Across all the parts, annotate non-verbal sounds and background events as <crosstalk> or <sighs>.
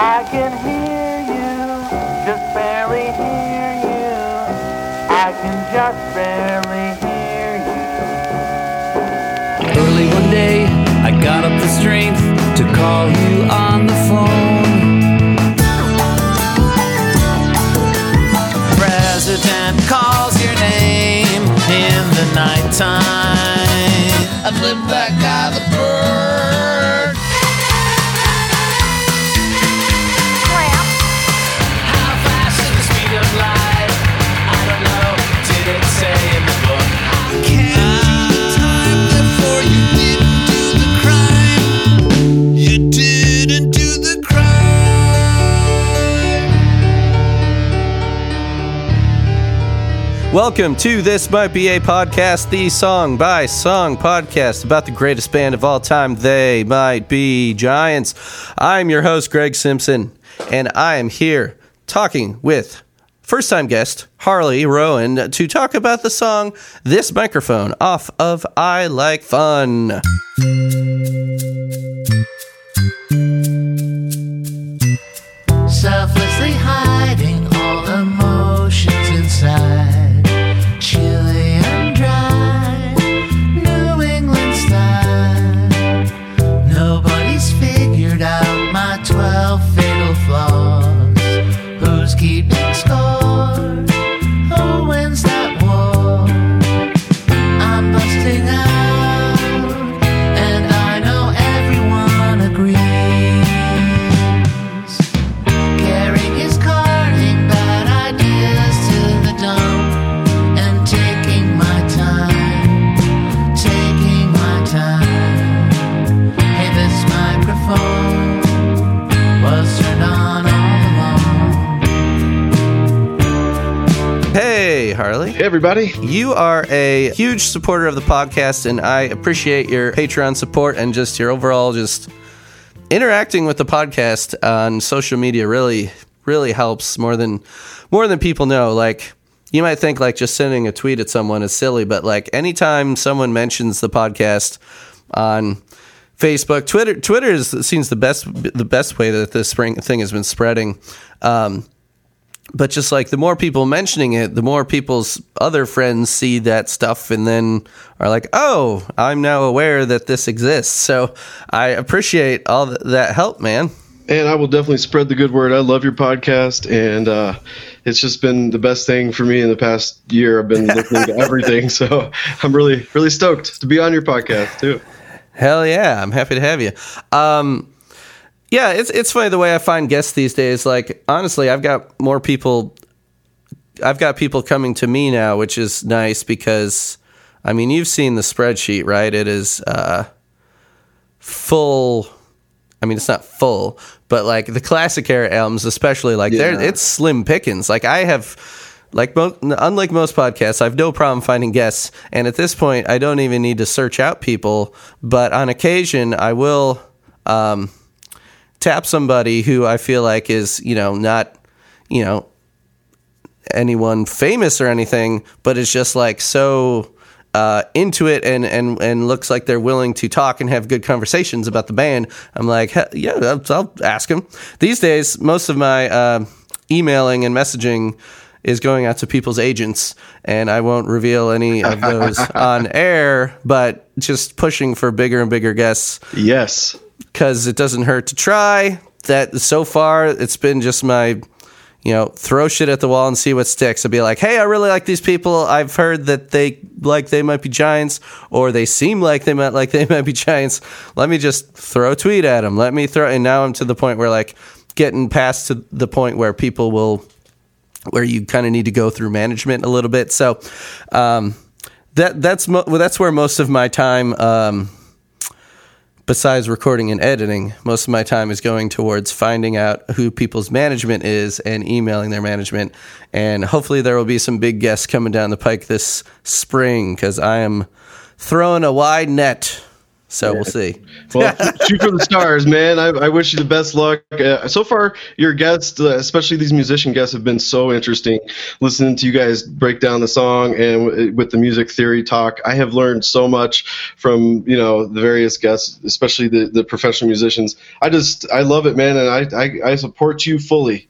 I can hear you, just barely hear you. I can just barely hear you. Early one day, I got up the strength to call you on the phone. President calls your name in the nighttime. I flip that guy the Welcome to This Might Be a Podcast, the song by song podcast about the greatest band of all time, They Might Be Giants. I'm your host, Greg Simpson, and I am here talking with first time guest, Harley Rowan, to talk about the song This Microphone off of I Like Fun. Selflessly everybody. You are a huge supporter of the podcast, and I appreciate your Patreon support and just your overall just interacting with the podcast on social media. Really, really helps more than more than people know. Like you might think like just sending a tweet at someone is silly, but like anytime someone mentions the podcast on Facebook, Twitter, Twitter is seems the best the best way that this spring thing has been spreading. Um, but just like the more people mentioning it, the more people's other friends see that stuff and then are like, "Oh, I'm now aware that this exists." So I appreciate all th- that help, man. And I will definitely spread the good word. I love your podcast, and uh, it's just been the best thing for me in the past year. I've been listening to <laughs> everything, so I'm really, really stoked to be on your podcast too. Hell yeah, I'm happy to have you. Um, yeah, it's it's funny the way I find guests these days. Like honestly, I've got more people. I've got people coming to me now, which is nice because, I mean, you've seen the spreadsheet, right? It is uh, full. I mean, it's not full, but like the classic era albums, especially like they're it's slim pickings. Like I have, like mo- unlike most podcasts, I have no problem finding guests, and at this point, I don't even need to search out people. But on occasion, I will um, tap somebody who I feel like is you know not you know anyone famous or anything, but is just like so uh, into it and, and and looks like they're willing to talk and have good conversations about the band. I'm like, yeah, I'll, I'll ask them. These days, most of my uh, emailing and messaging is going out to people's agents, and I won't reveal any of those <laughs> on air, but just pushing for bigger and bigger guests Yes. Because it doesn't hurt to try. That so far, it's been just my, you know, throw shit at the wall and see what sticks. I'd be like, hey, I really like these people. I've heard that they like they might be giants, or they seem like they might like they might be giants. Let me just throw a tweet at them. Let me throw. And now I'm to the point where like getting past to the point where people will, where you kind of need to go through management a little bit. So, um, that that's mo- well, that's where most of my time. Um, besides recording and editing, most of my time is going towards finding out who people's management is and emailing their management. And hopefully, there will be some big guests coming down the pike this spring because I am throwing a wide net So we'll see. Well, <laughs> shoot for the stars, man. I, I wish you the best luck. Uh, so far, your guests, uh, especially these musician guests, have been so interesting. Listening to you guys break down the song and w- with the music theory talk, I have learned so much from you know the various guests, especially the, the professional musicians. I just I love it, man, and I I, I support you fully.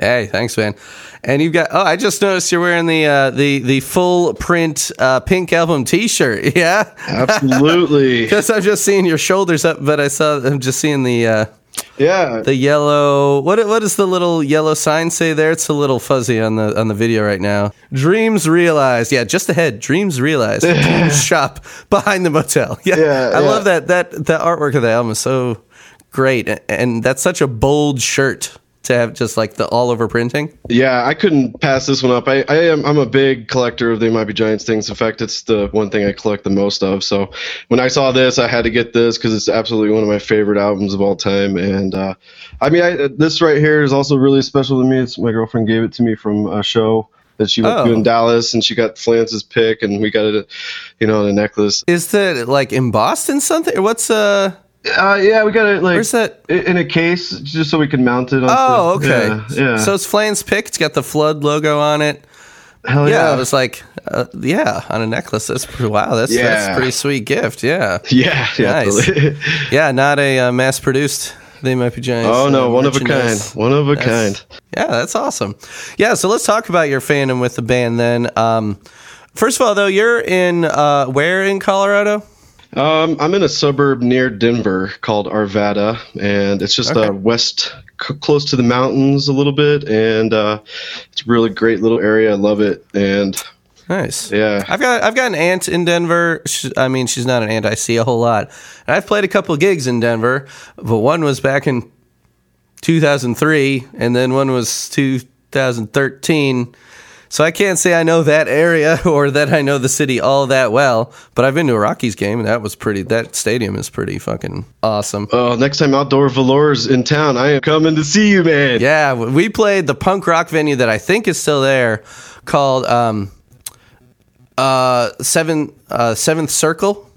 Hey, thanks, man. And you've got oh, I just noticed you're wearing the uh, the the full print uh, Pink Album T-shirt. <laughs> Yeah, Absolutely, <laughs> because I'm just seeing your shoulders up, but I saw I'm just seeing the uh, yeah. the yellow. What what does the little yellow sign say there? It's a little fuzzy on the on the video right now. Dreams realized. Yeah, just ahead. Dreams realized. <laughs> Shop behind the motel. Yeah, Yeah, I yeah. love that that the artwork of the album is so great, and, and that's such a bold shirt to have just like the all over printing. Yeah, I couldn't pass this one up. I, I am I'm a big collector of the Might Be Giants things. In fact, it's the one thing I collect the most of. So when I saw this, I had to get this because it's absolutely one of my favorite albums of all time. And uh, I mean, I, this right here is also really special to me. It's my girlfriend gave it to me from a show that she went Oh. to in Dallas, and she got Flans's pick, and we got it, you know, on a necklace. Is that like embossed in something? Or what's uh? Uh, yeah, we got it like Where's that? in a case just so we can mount it. On Oh, okay. Yeah, yeah. So it's Flans pick. It's got the flood logo on it. hell Yeah, yeah. I was like, uh, yeah, on a necklace. That's pretty, wow. That's that's Yeah. a pretty sweet gift. Yeah, yeah, <laughs> yeah. Nice. totally. <laughs> yeah. Not a uh, mass produced. They might be giants. oh no, uh, one of a kind. One of a That's- kind. Yeah, that's awesome. Yeah, so let's talk about your fandom with the band then. Um, first of all, though, you're in uh, where in Colorado? Um, I'm in a suburb near Denver called Arvada, and it's just Okay. uh, west, c- close to the mountains a little bit, and uh, it's a really great little area. I love it, and Nice. yeah, I've got I've got an aunt in Denver. She, I mean, she's not an aunt I see a whole lot. And I've played a couple gigs in Denver, but one was back in 2003, and then one was 2013. So I can't say I know that area <laughs> or that I know the city all that well. But I've been to a Rockies game, and that was pretty. That stadium is pretty fucking awesome. Oh, next time Outdoor Velours in town, I am coming to see you, man. Yeah, we played the punk rock venue that I think is still there, called um, uh, Seven uh, Seventh Circle,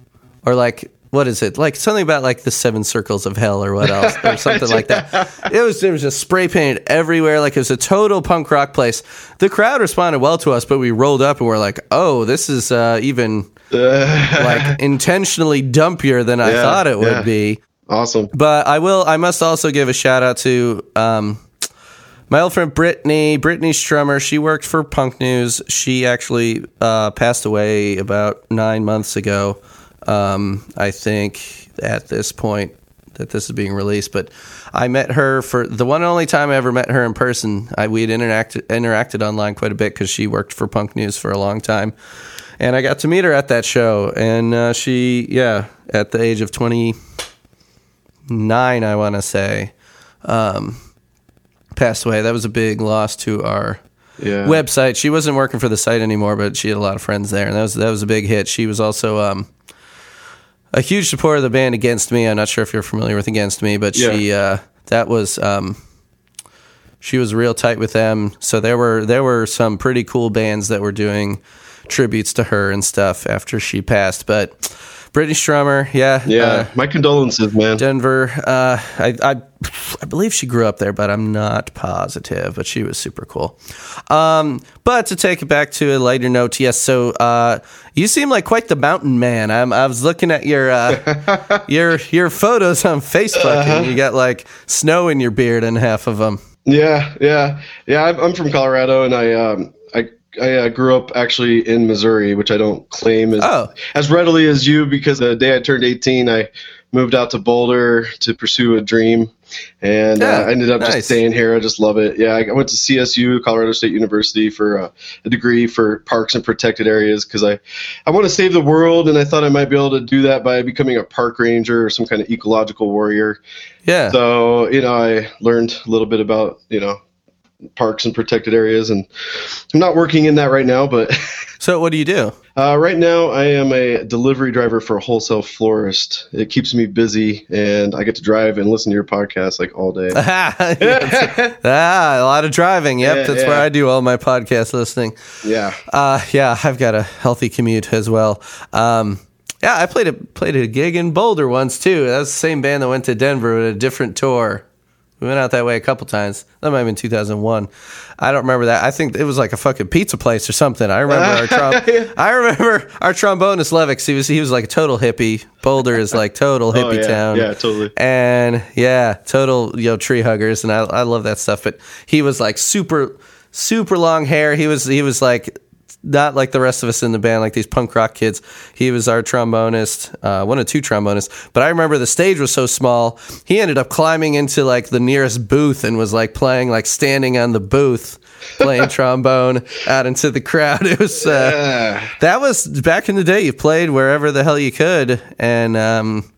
or like what is it? Like something about like the seven circles of hell, or what else, or something like that. <laughs> It was there was just spray painted everywhere, like it was a total punk rock place. The crowd responded well to us, but we rolled up and we're like, oh, this is uh, even <laughs> like intentionally dumpier than I Yeah, thought it would yeah. be. Awesome. But I will. I must also give a shout out to um, my old friend Brittany. Brittany Strummer. She worked for Punk News. She actually uh, passed away about nine months ago. Um, I think at this point that this is being released, but I met her for the one and only time I ever met her in person. I we had interacted interacted online quite a bit because she worked for Punk News for a long time, and I got to meet her at that show. And uh, she, yeah, at the age of twenty nine, I want to say, um, passed away. That was a big loss to our Yeah. website. She wasn't working for the site anymore, but she had a lot of friends there, and that was that was a big hit. She was also um, a huge supporter of the band Against Me. I'm not sure if you're familiar with Against Me, but she uh, that was. Um, she was real tight with them, so there were there were some pretty cool bands that were doing tributes to her and stuff after she passed. But Brittany Strummer, yeah, Yeah. uh, My condolences, man. Denver. Uh, I, I I believe she grew up there, but I'm not positive. But she was super cool. Um, but to take it back to a lighter note, yes. So uh, you seem like quite the mountain man. I'm, I was looking at your uh, <laughs> your your photos on Facebook, and you got like snow in your beard in half of them. Yeah, yeah, yeah. I'm, I'm from Colorado, and I um I uh, grew up actually in Missouri, which I don't claim as Oh. as readily as you because the day I turned 18, I moved out to Boulder to pursue a dream, and Yeah, uh, I ended up nice. just staying here. I just love it. Yeah, I went to CSU, Colorado State University, for uh, a degree for parks and protected areas because I I want to save the world, and I thought I might be able to do that by becoming a park ranger or some kind of ecological warrior. Yeah. So, you know, I learned a little bit about, you know, parks and protected areas and I'm not working in that right now, but <laughs> So what do you do? uh, right now I am a delivery driver for a wholesale florist. It keeps me busy and I get to drive and listen to your podcast like all day. <laughs> <laughs> ah, a lot of driving. Yep, Yeah, that's yeah. where I do all my podcast listening. yeah. Uh, yeah, I've got a healthy commute as well. Um, Yeah, I played a played a gig in Boulder once too. That was the same band that went to Denver with a different tour. We went out that way a couple times. That might have been 2001. I don't remember that. I think it was like a fucking pizza place or something. I remember our <laughs> trom- I remember our trombonist Levix. He was he was like a total hippie. Boulder is like total <laughs> oh, hippie Oh, yeah. town. Yeah, totally. And yeah, total you know tree huggers, and I I love that stuff. But he was like super super long hair. He was he was like not like the rest of us in the band, like these punk rock kids. He was our trombonist, uh, one of two trombonists. But I remember the stage was so small, he ended up climbing into like the nearest booth and was like playing, like standing on the booth, <laughs> playing trombone out into the crowd. <laughs> It was uh, Yeah. that was back in the day. You played wherever the hell you could, and um,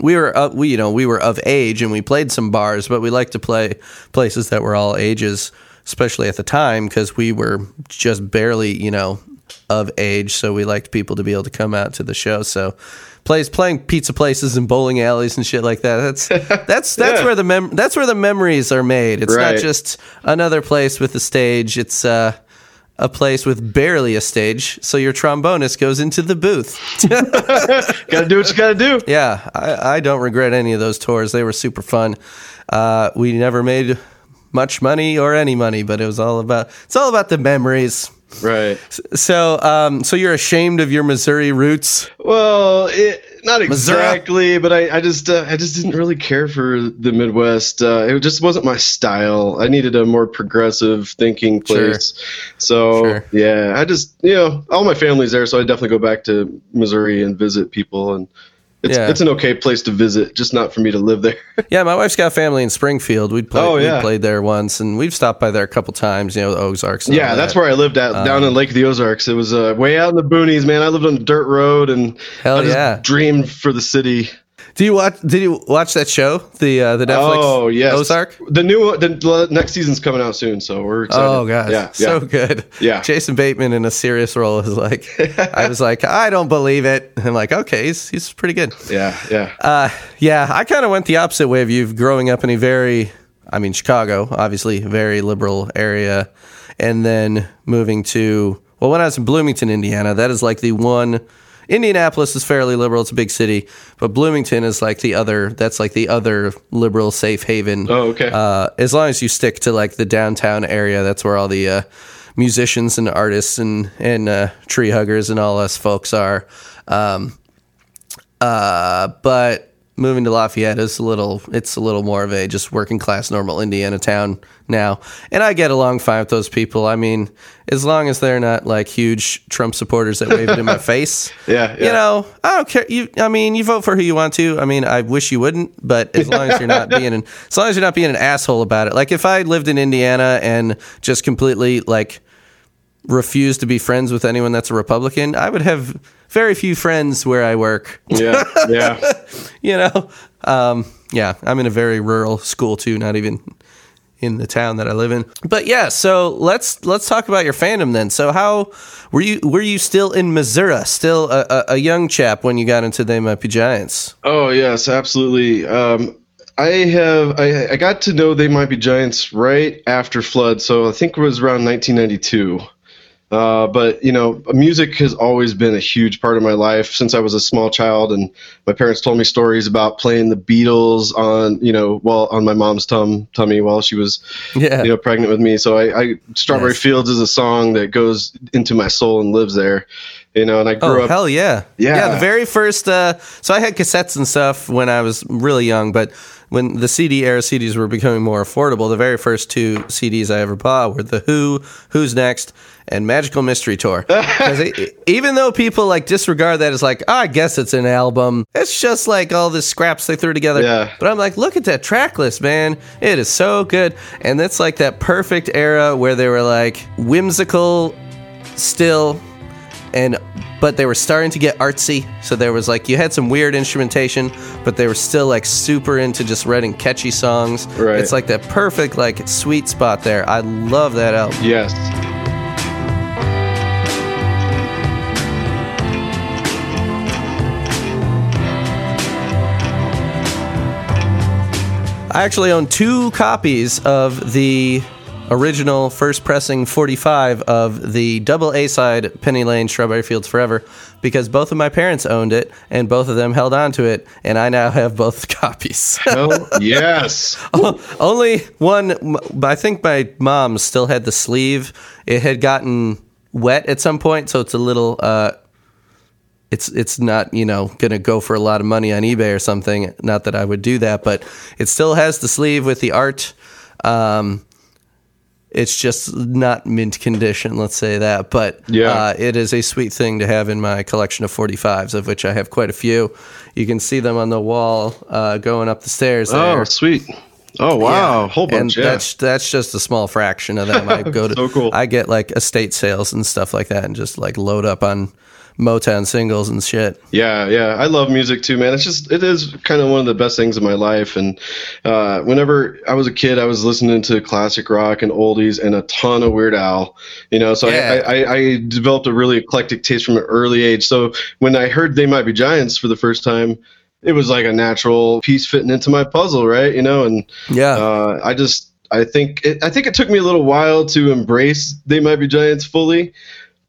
we were uh, we you know we were of age and we played some bars, but we liked to play places that were all ages, especially at the time because we were just barely you know of age, so we liked people to be able to come out to the show. So. Plays playing pizza places and bowling alleys and shit like that. That's <laughs> that's that's Yeah. where the mem- that's where the memories are made. It's not just another place with a stage. It's uh, a place with barely a stage. So your trombonist goes into the booth. <laughs> Gotta do what you gotta do. Yeah, I, I don't regret any of those tours. They were super fun. Uh, we never made much money or any money, but it was all about it's all about the memories. Right. So, um, so you're ashamed of your Missouri roots? Well, it, not Missouri? exactly, but I, I just uh, I just didn't really care for the Midwest. Uh, it just wasn't my style. I needed a more progressive thinking Sure. place. So Sure. yeah, I just you know all my family's there, so I definitely go back to Missouri and visit people, and it's Yeah. it's an okay place to visit, just not for me to live there. <laughs> Yeah, my wife's got family in Springfield. We'd played, Oh, we played there once, and we've stopped by there a couple times. You know, the Ozarks. yeah, that's where I lived at down in Lake of the Ozarks. It was uh, way out in the boonies, man. I lived on a dirt road, and Hell I just yeah. dreamed for the city. Do you watch? Did you watch that show? The uh, the Netflix Oh yes, Ozark. The new the next season's coming out soon, so we're excited. Oh god, yeah, so yeah. good. Yeah. Jason Bateman in a serious role is like, <laughs> I was like, I don't believe it. I'm like, okay, he's he's pretty good. yeah, yeah. Uh, yeah, I kind of went the opposite way of you, growing up in a very, I mean, Chicago, obviously, very liberal area, and then moving to, well, when I was in Bloomington, Indiana, that is like the one. Indianapolis is fairly liberal; it's a big city, but Bloomington is like the other. That's like the other liberal safe haven. Oh, okay. Uh, as long as you stick to like the downtown area, that's where all the uh, musicians and artists and and uh, tree huggers and all us folks are. Um, uh, but moving to Lafayette is a little it's a little more of a just working class normal Indiana town now. And I get along fine with those people. I mean, as long as they're not like huge Trump supporters that wave it in my <laughs> face. Yeah, You know, I don't care. You I mean, you vote for who you want to. I mean, I wish you wouldn't, but as long as you're not <laughs> being an as long as you're not being an asshole about it. Like if I lived in Indiana and just completely like refused to be friends with anyone that's a Republican, I would have very few friends where I work yeah, <laughs> yeah. you know um, yeah i'm in a very rural school too not even in the town that i live in but yeah so let's let's talk about your fandom then so how were you were you still in missouri still a, a, a young chap when you got into they might be giants Oh yes, absolutely. Um, I have I, I got to know they might be giants right after flood, so I think it was around 1992. Uh, but you know, music has always been a huge part of my life since I was a small child, and my parents told me stories about playing the Beatles on you know while on my mom's tum tummy while she was yeah you know pregnant with me. So I, I Strawberry. Fields is a song that goes into my soul and lives there. You know, and I grew Oh up. hell yeah, Yeah. The very first, uh, so I had cassettes and stuff when I was really young, but when the CD era CDs were becoming more affordable, the very first two CDs I ever bought were the Who, Who's Next, and Magical Mystery Tour. <laughs> 'Cause it- even though people like disregard that as like, oh, I guess it's an album, it's just like all the scraps they threw together. Yeah. But I'm like, look at that track list, man. It is so good, and it's like that perfect era where they were like whimsical, still and but they were starting to get artsy so there was like you had some weird instrumentation but they were still like super into just writing catchy songs Right. it's like that perfect like sweet spot there i love that album Yes. I actually own two copies of the original first pressing 45 of the double A side Penny Lane Strawberry Fields Forever because both of my parents owned it and both of them held on to it, and I now have both <laughs> copies. Hell <laughs> yes. Only one, I think my mom still had the sleeve. It had gotten wet at some point, so it's a little. Uh, it's it's not you know gonna go for a lot of money on eBay or something. Not that I would do that, but it still has the sleeve with the art. Um, it's just not mint condition, let's say that. But Yeah. uh, it is a sweet thing to have in my collection of 45s, of which I have quite a few. You can see them on the wall uh, going up the stairs. There. Oh, sweet. Oh wow, Yeah. whole bunch. And yeah. that's that's just a small fraction of them. I <laughs> go to So cool. I get like estate sales and stuff like that, and just like load up on Motown singles and shit. Yeah, yeah, I love music too, man. It's just it is kind of one of the best things in my life. And uh, whenever I was a kid, I was listening to classic rock and oldies and a ton of Weird Al. You know, so Yeah. I, I, I developed a really eclectic taste from an early age. So when I heard They Might Be Giants for the first time, it was like a natural piece fitting into my puzzle, right? You know, and Yeah, uh, I just I think it, I think it took me a little while to embrace They Might Be Giants fully.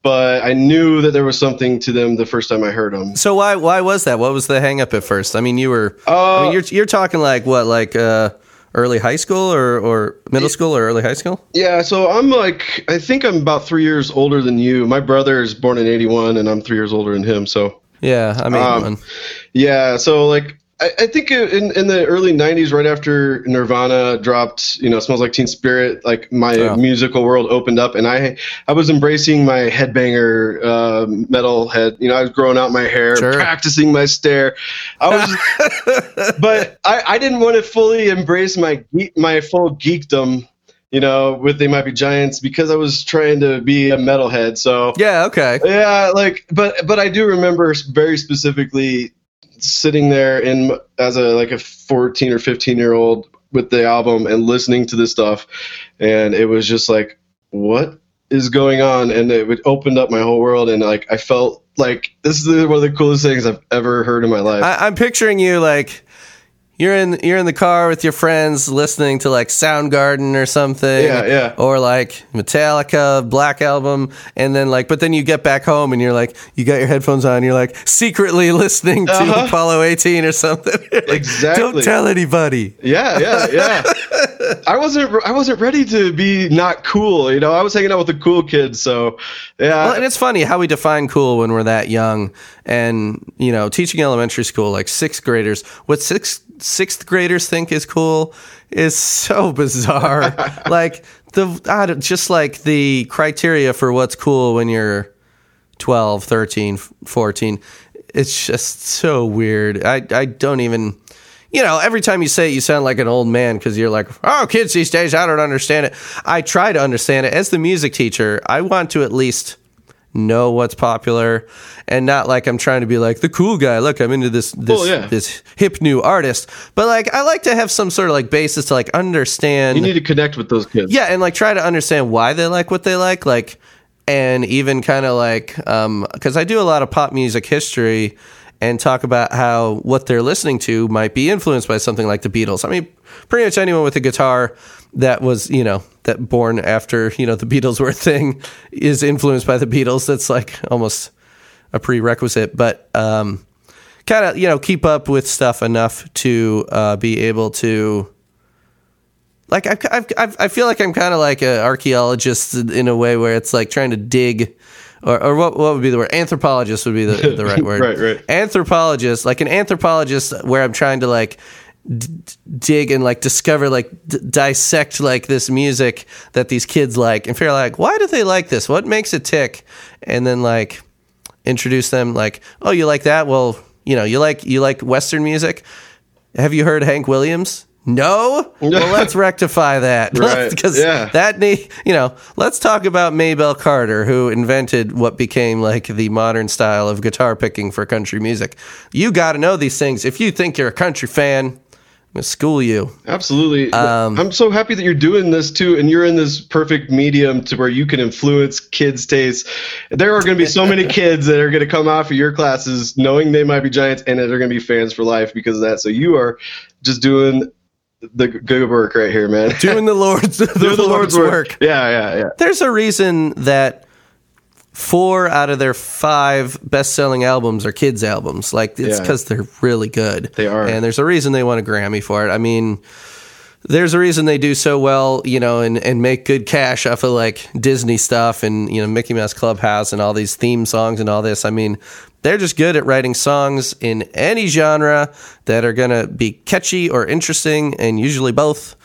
But I knew that there was something to them the first time I heard them. So why why was that? What was the hang up at first? I mean, you were. I Uh, mean, you're you're talking like what, like uh, early high school or or middle school or early high school? Yeah, so I'm like, I think I'm about three years older than you. My brother is born in 81, and I'm three years older than him. So, Yeah, I mean, um, yeah, so like, I, I think in, in the early 90s, right after Nirvana dropped, you know, Smells Like Teen Spirit, like my Yeah. musical world opened up, and I I was embracing my headbanger uh, metal head. You know, I was growing out my hair, Sure. practicing my stare. I was, <laughs> but I, I didn't want to fully embrace my geek, my full geekdom. You know, with They Might Be Giants because I was trying to be a metalhead. So yeah, okay. yeah, like, but but I do remember very specifically sitting there in as a like a 14 or 15 year old with the album and listening to this stuff, and it was just like, what is going on? And it opened up my whole world, and like I felt like this is one of the coolest things I've ever heard in my life. I, I'm picturing you like you're in you're in the car with your friends listening to like Soundgarden or something. Yeah, yeah. Or like Metallica, Black Album, and then like, but then you get back home and you're like, you got your headphones on, you're like secretly <laughs> listening to Uh-huh. Apollo 18 or something. Like, <laughs> Exactly. Don't tell anybody. Yeah, yeah, yeah. <laughs> I wasn't I wasn't ready to be not cool. You know, I was hanging out with the cool kids. So, yeah. Well, and it's funny how we define cool when we're that young, and you know, teaching elementary school, like sixth graders, what sixth sixth graders think is cool is so <laughs> bizarre. like the I don't, just like the criteria for what's cool when you're 12, 13, 14. It's just so weird. I I don't even. You know, every time you say it, you sound like an old man because you're like, oh, kids these days, I don't understand it. I try to understand it. As the music teacher, I want to at least know what's popular and not like I'm trying to be like the cool guy. Look, I'm into this this Well, yeah. this hip new artist. But like I like to have some sort of like basis to like understand you need to connect with those kids. yeah, and like try to understand why they like what they like, like, and even kind of like, um, because I do a lot of pop music history and talk about how what they're listening to might be influenced by something like the Beatles. I mean, pretty much anyone with a guitar that was, you know, that born after you know the Beatles were a thing is influenced by the Beatles. That's like almost a prerequisite, but um, kind of you know keep up with stuff enough to uh, be able to like I've, I've, I've, I feel like I'm kind of like an archaeologist in a way where it's like trying to dig, or, or what what would be the word? Anthropologist would be the, the right <laughs> word. Right, right. Anthropologist, like an anthropologist, where I'm trying to like d- dig and like discover, like d- dissect like this music that these kids like, and figure out like why do they like this? What makes it tick? And then like introduce them like, oh, you like that? Well, you know, you like you like Western music. Have you heard Hank Williams? No. <laughs> Well, let's rectify that Right. <laughs> because Yeah. that need you know. Let's talk about Maybelle Carter, who invented what became like the modern style of guitar picking for country music. You got to know these things. If you think you're a country fan, I'm gonna school you. Absolutely. Um, I'm so happy that you're doing this too, and you're in this perfect medium to where you can influence kids' tastes. There are going to be so many <laughs> kids that are going to come out for your classes knowing they might be giants and that they're going to be fans for life because of that. So you are just doing the good work right here, man. <laughs> Doing the Lord's the, <laughs> Doing Lord's, work. Yeah, yeah, yeah. There's a reason that four out of their five best-selling albums are kids' albums. Like it's Yeah. because they're really good. They are. and there's a reason they won a Grammy for it. I mean, there's a reason they do so well, you know, and, and make good cash off of like Disney stuff and you know Mickey Mouse Clubhouse and all these theme songs and all this. I mean, they're just good at writing songs in any genre that are gonna be catchy or interesting, and usually both.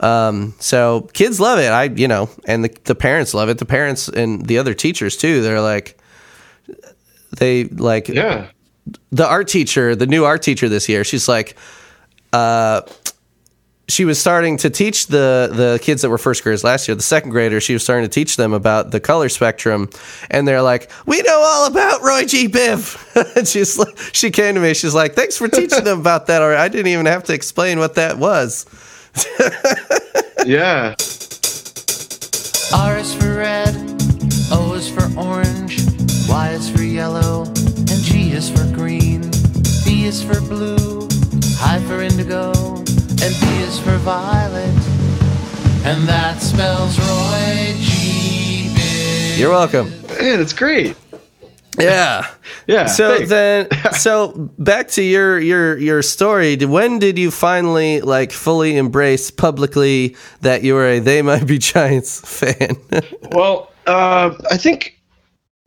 Um, so kids love it. I, you know, and the, the parents love it. The parents and the other teachers too. They're like, they like Yeah. the art teacher, the new art teacher this year. She's like, uh, she was starting to teach the the kids that were first graders last year, the second graders. She was starting to teach them about the color spectrum, and they're like, "We know all about Roy G. Biv." <laughs> and she's she came to me. She's like, "Thanks for teaching them about that." Or I didn't even have to explain what that was. Yeah. R is for red, O is for orange, Y is for yellow, and G is for green. B is for blue, I for indigo, and B is for violet. And that spells Roy G. Biv. You're welcome. Man, it's great. Yeah. <laughs> Yeah. So thanks. then, <laughs> so back to your your your story. When did you finally like fully embrace publicly that you were a They Might Be Giants fan? <laughs> Well, uh, I think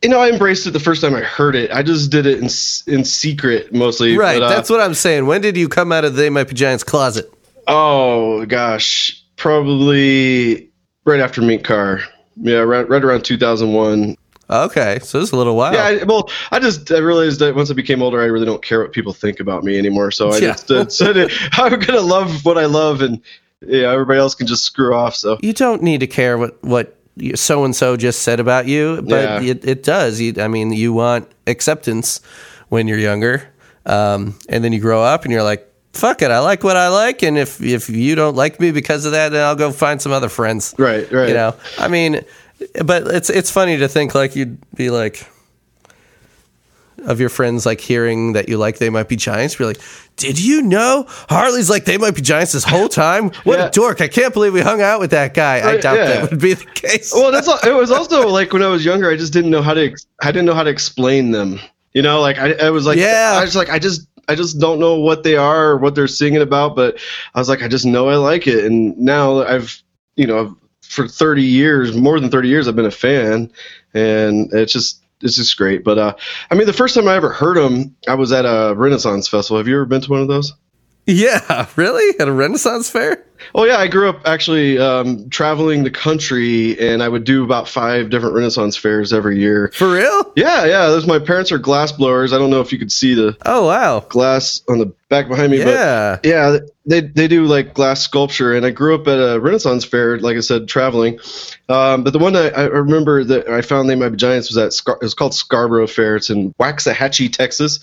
you know I embraced it the first time I heard it. I just did it in in secret mostly. right. but, uh, that's what I'm saying. When did you come out of the They Might Be Giants closet? Oh gosh, probably right after Mink Car. Yeah, right, right around 2001. Okay, so it's a little while. Yeah, I, well, I just I realized that once I became older, I really don't care what people think about me anymore. So I Yeah. just uh, said <laughs> I'm gonna love what I love, and yeah, everybody else can just screw off. So you don't need to care what what so and so just said about you, but Yeah. it, it does. You, I mean, you want acceptance when you're younger, um, and then you grow up and you're like, "Fuck it, I like what I like," and if if you don't like me because of that, then I'll go find some other friends. right, right. You know, I mean, but it's it's funny to think like you'd be like. Of your friends, like hearing that you like they might be giants, be like, "Did you know Harley's like they might be giants this whole time? What Yeah. a dork! I can't believe we hung out with that guy. I doubt yeah. that would be the case." well, that's all, it was also like when I was younger, I just didn't know how to I didn't know how to explain them. You know, like I, I was like, Yeah. I was like, I just I just don't know what they are or what they're singing about, but I was like, I just know I like it, and now I've you know for 30 years, more than 30 years, I've been a fan, and it's just it's just great. But uh, I mean, the first time I ever heard them, I was at a Renaissance festival. Have you ever been to one of those? yeah, <laughs> really? At a Renaissance fair? Oh yeah, I grew up actually um, traveling the country, and I would do about five different Renaissance fairs every year. For real? Yeah, yeah. Those my parents are glass blowers. I don't know if you could see the Oh wow. glass on the back behind me, Yeah. but yeah, they they do like glass sculpture. And I grew up at a Renaissance fair, like I said, traveling. Um, but the one that I remember that I found they might be giants was at Scar- it was called Scarborough Fair. It's in Waxahachie, Texas,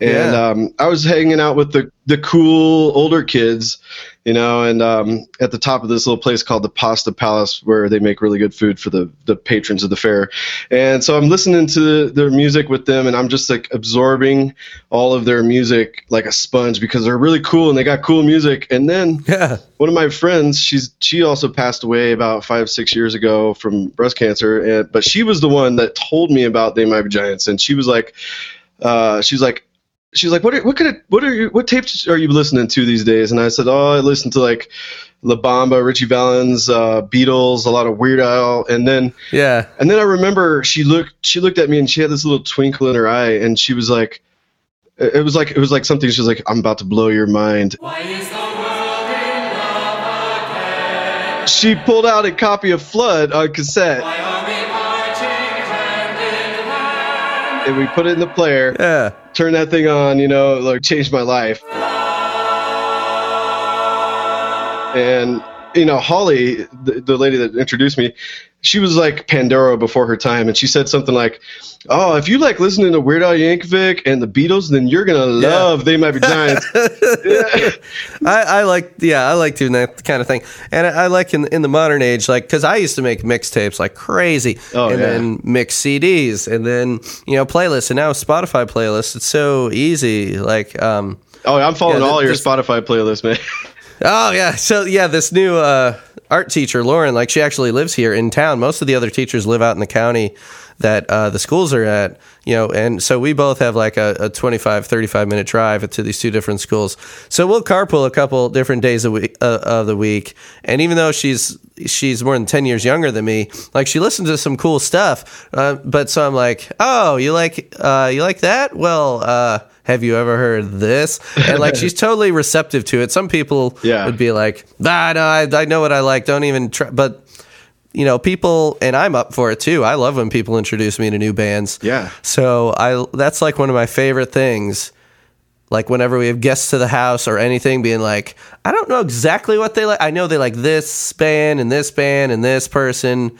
and Yeah. um, I was hanging out with the the cool older kids. You know, and um, at the top of this little place called the Pasta Palace, where they make really good food for the, the patrons of the fair. And so I'm listening to their music with them, and I'm just like absorbing all of their music like a sponge because they're really cool and they got cool music. And then Yeah. one of my friends, she's she also passed away about five six years ago from breast cancer, and but she was the one that told me about They Might Be Giants, and she was like, uh, she's like. She's like, what? Are, what could it? What are you? What tapes are you listening to these days? And I said, oh, I listen to like La Bamba, Ritchie Valens, uh, Beatles, a lot of Weird Al, and then Yeah. and then I remember she looked she looked at me and she had this little twinkle in her eye and she was like it it was like it was like something she was like I'm about to blow your mind. She pulled out a copy of Flood on cassette and we put it in the player, Yeah. turned that thing on, you know, like changed my life. And you know, Holly, the, the lady that introduced me, she was like Pandora before her time, and she said something like, "Oh, if you like listening to Weird Al Yankovic and the Beatles, then you're gonna love They Might Be Giants." Yeah. <laughs> I, I like yeah I like doing that kind of thing and I, I like in in the modern age like because I used to make mixtapes like crazy Oh, and yeah. then mix CDs and then you know playlists and now Spotify playlists it's so easy like um Oh, I'm following Yeah, all your Spotify playlists, man. <laughs> Oh yeah. So yeah, this new uh, art teacher, Lauren, like she actually lives here in town. Most of the other teachers live out in the county that uh, the schools are at, you know, and so we both have like a, a 25, 35 minute drive to these two different schools. So we'll carpool a couple different days a week, uh, of the week. And even though she's she's more than 10 years younger than me, like she listens to some cool stuff. Uh, but so I'm like, oh, you like uh, you like that? Well, uh, have you ever heard this? And like she's <laughs> totally receptive to it. Some people Yeah. would be like, ah, no, I, I know what I like. Don't even try. But you know, people, and I'm up for it too. I love when people introduce me to new bands. Yeah. So I that's like one of my favorite things. Like whenever we have guests to the house or anything, being like, I don't know exactly what they like. I know they like this band and this band and this person.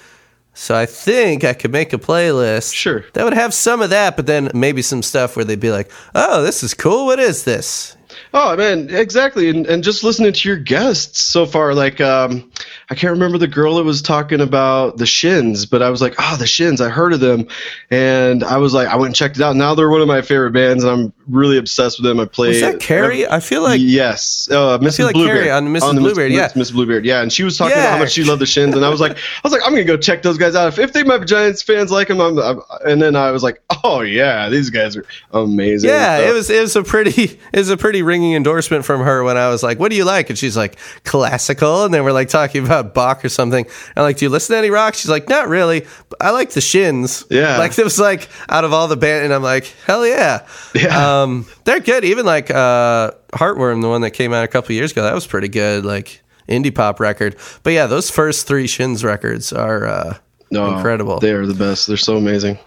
So I think I could make a playlist. Sure. That would have some of that, but then maybe some stuff where they'd be like, "Oh, this is cool. What is this?" Oh man, exactly. And and just listening to your guests so far, like um, I can't remember the girl that was talking about the Shins, but I was like, oh, the Shins. I heard of them, and I was like, I went and checked it out. Now they're one of my favorite bands, and I'm really obsessed with them. I play. Was that Carrie? I feel like yes, uh, Mrs. feel like Bluebeard Carrie on Mrs. Miss- Bluebeard, yeah. Miss Bluebeard, yeah. And she was talking about how much she loved the Shins, and I was like, I was like, I'm gonna go check those guys out. If, if they might be Giants fans like them, I'm, I'm, and then I was like, oh yeah, these guys are amazing. Yeah, it was it was a pretty <laughs> it was a pretty ringing endorsement from her when I was like, "What do you like?" And she's like, "Classical." And then we're like talking about Bach or something. And like, "Do you listen to any rock?" She's like, "Not really. But I like the Shins." Yeah. like it was like out of all the band, and I'm like, "Hell yeah!" Yeah. Um, they're good. Even like uh, Heartworm, the one that came out a couple years ago, that was pretty good. Like indie pop record. But yeah, those first three Shins records are uh, No, incredible. They are the best. They're so amazing.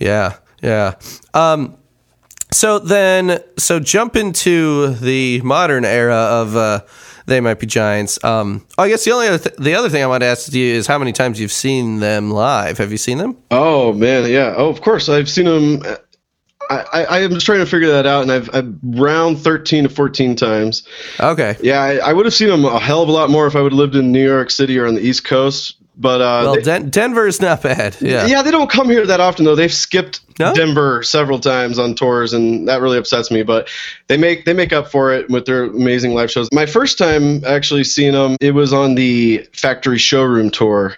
Yeah, yeah. Um, so then, so jump into the modern era of uh, they might be giants. Um, I guess the only other th- the other thing I want to ask you is how many times you've seen them live. Have you seen them? Oh man, yeah. Oh, of course. I've seen them. I, I, I am just trying to figure that out, and I've, I've round thirteen to fourteen times. Okay. Yeah, I, I would have seen them a hell of a lot more if I would have lived in New York City or on the East Coast. But uh, Well, they- Den- Denver's not bad. <laughs> Yeah. yeah, they don't come here that often though. They've skipped No? Denver several times on tours, and that really upsets me. But they make they make up for it with their amazing live shows. My first time actually seeing them, it was on the Factory Showroom tour,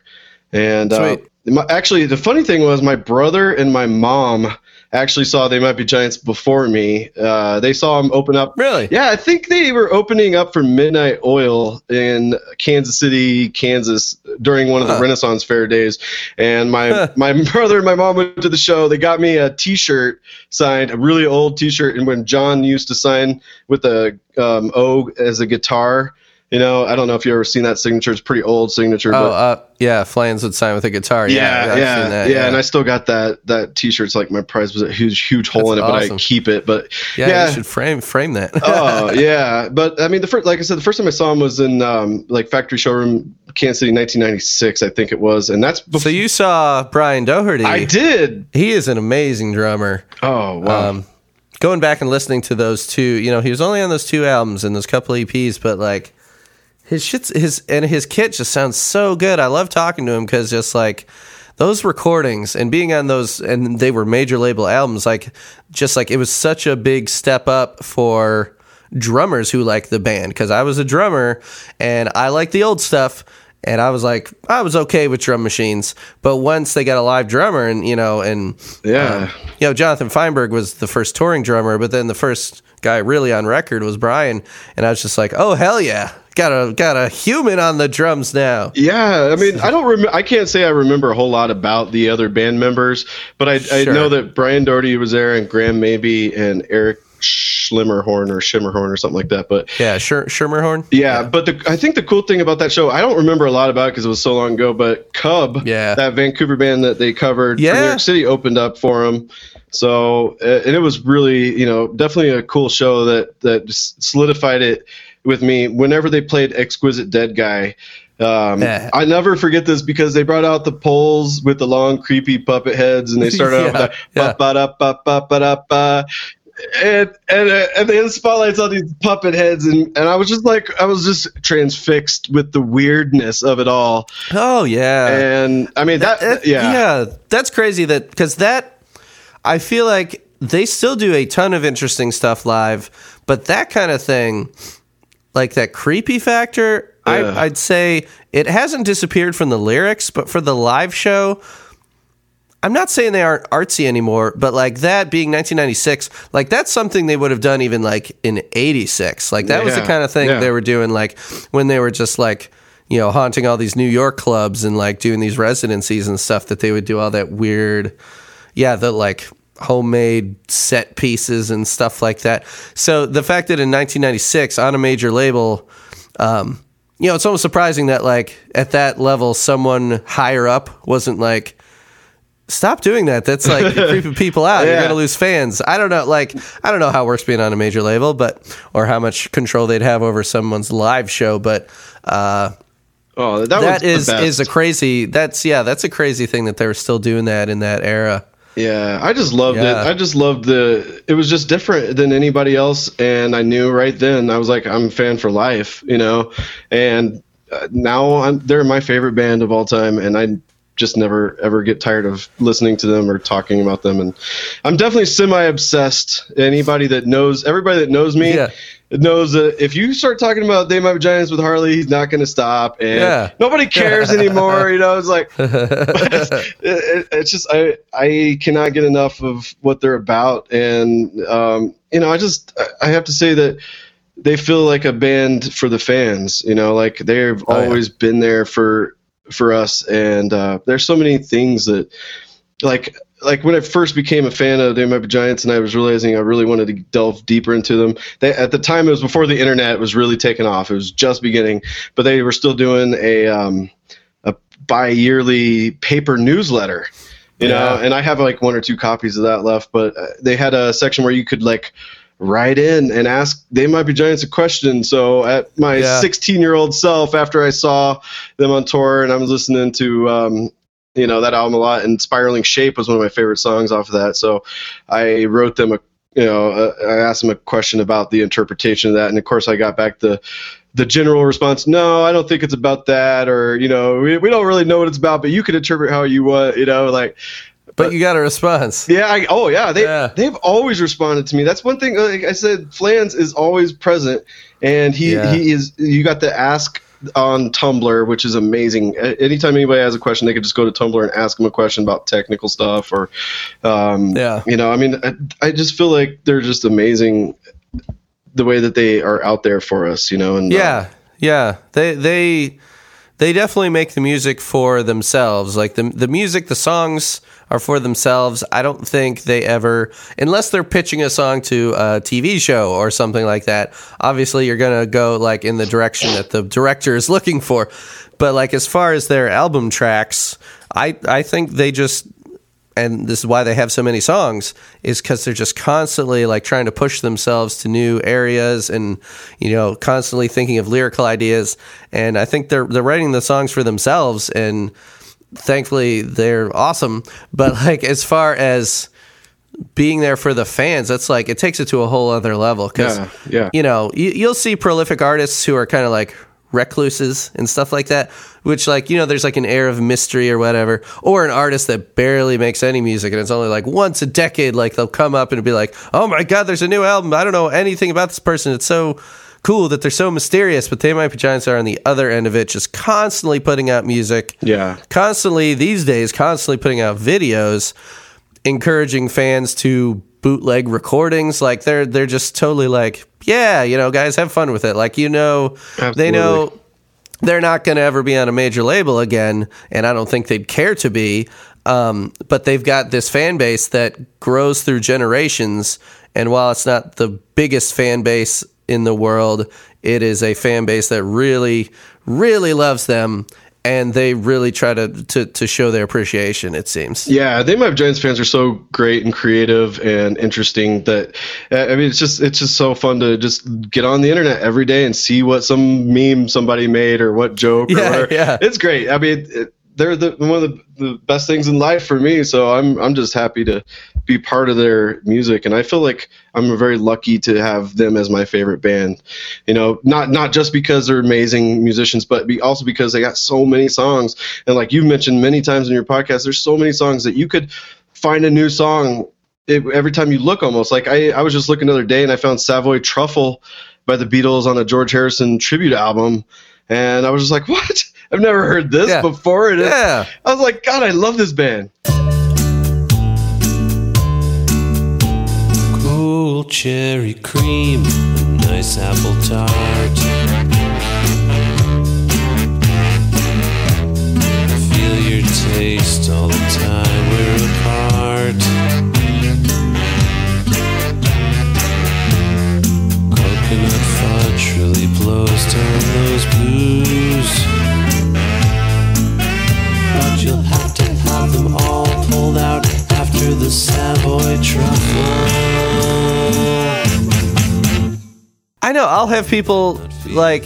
and uh, my, actually the funny thing was my brother and my mom actually saw They Might Be Giants before me. Uh, they saw them open up. Really? Yeah, I think they were opening up for Midnight Oil in Kansas City, Kansas during one of the Huh. Renaissance Fair days. And my my brother and my mom went to the show. They got me a T-shirt signed, a really old T-shirt, and when John used to sign with a um, O as a guitar. You know, I don't know if you ever seen that signature. It's a pretty old signature. Oh, but uh, yeah. Flans would sign with a guitar. Yeah, yeah, I've yeah, seen that, yeah, And I still got that that T-shirt's like my prize was a huge, huge hole in it, That's but. I keep it. But yeah, yeah, you should frame frame that. <laughs> oh yeah, but I mean, the first, like I said, the first time I saw him was in um, like Factory Showroom, Kansas City, 1996, I think it was, and that's before so you saw Brian Doherty. I did. He is an amazing drummer. Oh wow, Um, going back and listening to those two, you know, he was only on those two albums and those couple EPs, but like his shit's his and his kit just sounds so good. I love talking to him because just like those recordings and being on those and they were major label albums, like just like it was such a big step up for drummers who like the band because I was a drummer and I like the old stuff. And I was like, I was okay with drum machines, but once they got a live drummer, and you know, and yeah, um, you know, Jonathan Feinberg was the first touring drummer, but then the first guy really on record was Brian, and I was just like, oh hell yeah, got a got a human on the drums now. yeah. I mean, I don't remember. I can't say I remember a whole lot about the other band members, but I, I know that Brian Doherty was there, and Graham Maby, and Eric Schlimmerhorn or Shimmerhorn or something like that. But Yeah, Sher- Schermerhorn. Yeah, but the, I think the cool thing about that show, I don't remember a lot about it because it was so long ago, but Cub, Yeah. that Vancouver band that they covered Yeah. New York City opened up for them. So, uh, and it was really, you know, definitely a cool show that, that just solidified it with me. Whenever they played Exquisite Dead Guy, um, Yeah. I never forget this because they brought out the poles with the long, creepy puppet heads, and they <laughs> started Yeah, yeah. that ba ba da ba ba ba da ba and and uh, and they had spotlights on these puppet heads and and I was just like I was just transfixed with the weirdness of it all Oh yeah, and I mean that, That- yeah yeah, that's crazy. That because that I feel like they still do a ton of interesting stuff live, but that kind of thing, like that creepy factor. Yeah. I, I'd say it hasn't disappeared from the lyrics, but for the live show, I'm not saying they aren't artsy anymore, but like that being 1996, like that's something they would have done even like in 86. Like that was the kind of thing yeah. they were doing like when they were just like, you know, haunting all these New York clubs and like doing these residencies and stuff that they would do all that weird, yeah, the like homemade set pieces and stuff like that. So the fact that in 1996 on a major label, um, you know, it's almost surprising that like at that level, someone higher up wasn't like, stop doing that. That's like <laughs> creeping people out. You're gonna lose fans. I don't know. Like I don't know how it works being on a major label, but or how much control they'd have over someone's live show. But uh, Oh, that, that is is a crazy. That's yeah. That's a crazy thing that they were still doing that in that era. Yeah, I just loved Yeah. it. I just loved the. It was just different than anybody else, and I knew right then. I was like, I'm a fan for life, you know. And uh, now I'm, they're my favorite band of all time, and I just never ever get tired of listening to them or talking about them. And I'm definitely semi obsessed. Anybody that knows, everybody that knows me. Yeah. Knows that if you start talking about They Might Be Giants with Harley, he's not going to stop, and Yeah. nobody <laughs> cares anymore. You know, it's like <laughs> it, it- it's just I I cannot get enough of what they're about, and um, you know I just I have to say that they feel like a band for the fans. You know, like they've Oh, yeah. always been there for for us, and uh, there's so many things that like like when I first became a fan of the Might Giants, and I was realizing I really wanted to delve deeper into them. They, at the time, it was before the internet was really taking off. It was just beginning, but they were still doing a um, a bi-yearly paper newsletter. You know, and I have like one or two copies of that left, but uh, they had a section where you could like write in and ask They Might Be Giants a question. So at my Yeah. 16 year old self, after I saw them on tour and I was listening to um, you know that album a lot and spiraling shape was one of my favorite songs off of that so i wrote them a you know uh, i asked them a question about the interpretation of that and of course i got back the the general response no i don't think it's about that or you know we, we don't really know what it's about but you can interpret how you want you know like But you got a response. yeah, I, oh yeah, they Yeah. they've always responded to me. That's one thing. Like I said, Flans is always present, and he Yeah. he is. You got the ask on Tumblr, which is amazing. Anytime anybody has a question, they could just go to Tumblr and ask them a question about technical stuff, or um, Yeah. you know, I mean, I, I just feel like they're just amazing. The way that they are out there for us, you know, and uh, Yeah, yeah. They they they definitely make the music for themselves. Like the the music, the songs are for themselves. I don't think they ever, unless they're pitching a song to a TV show or something like that. Obviously, you're gonna go like in the direction that the director is looking for. But like as far as their album tracks, I I think they just and this is why they have so many songs is because they're just constantly like trying to push themselves to new areas and you know constantly thinking of lyrical ideas and i think they're they're writing the songs for themselves and thankfully they're awesome. But <laughs> like as far as being there for the fans that's like it takes it to a whole other level because Yeah, yeah. you know you, you'll see prolific artists who are kind of like recluses and stuff like that which like you know there's like an air of mystery or whatever or an artist that barely makes any music and it's only like once a decade like they'll come up and be like oh my god there's a new album. I don't know anything about this person. It's so cool that they're so mysterious but they might be giants are on the other end of it just constantly putting out music. Yeah, constantly these days constantly putting out videos encouraging fans to bootleg recordings. Like they're they're just totally like yeah you know guys have fun with it. Like you know they know they're not going to ever be on a major label again and i don't think they'd care to be. Um, but they've got this fan base that grows through generations and while it's not the biggest fan base in the world it is a fan base that really really loves them and they really try to to, to show their appreciation it seems Yeah, they might have Giants fans are so great and creative and interesting that I mean it's just it's just so fun to just get on the internet every day and see what some meme somebody made or what joke <laughs> Yeah, or whatever. yeah. It's great. I mean it, they're the one of the, the best things in life for me, so I'm I'm just happy to be part of their music and I feel like I'm very lucky to have them as my favorite band. You know, not not just because they're amazing musicians, but be, also because they got so many songs and like you've mentioned many times in your podcast, there's so many songs that you could find a new song it, every time you look almost like I, I was just looking the other day and I found Savoy Truffle by the Beatles on a George Harrison tribute album, and I was just like, <laughs> "What? I've never heard this Yeah. before." And it- Yeah. I was like, "God, I love this band." Cool cherry cream, a nice apple tart. Feel your taste all the time we're apart. Coconut fudge really blows down those blues. All pulled out after the Savoy truffle. I know. I'll have people like,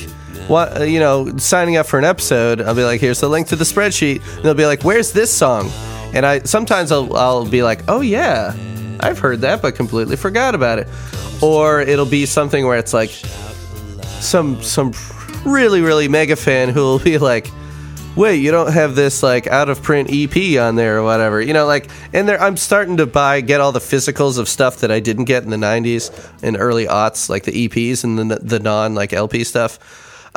what you know, signing up for an episode. I'll be like, "Here's the link to the spreadsheet." And they'll be like, "Where's this song?" And I sometimes I'll, I'll be like, "Oh yeah, I've heard that, but completely forgot about it." Or it'll be something where it's like some some really really mega fan who will be like, "Wait, you don't have this like out of print EP on there or whatever?" You know, like, and there I'm starting to buy get all the physicals of stuff that I didn't get in the '90s and early aughts, like the EPs and the the non like LP stuff.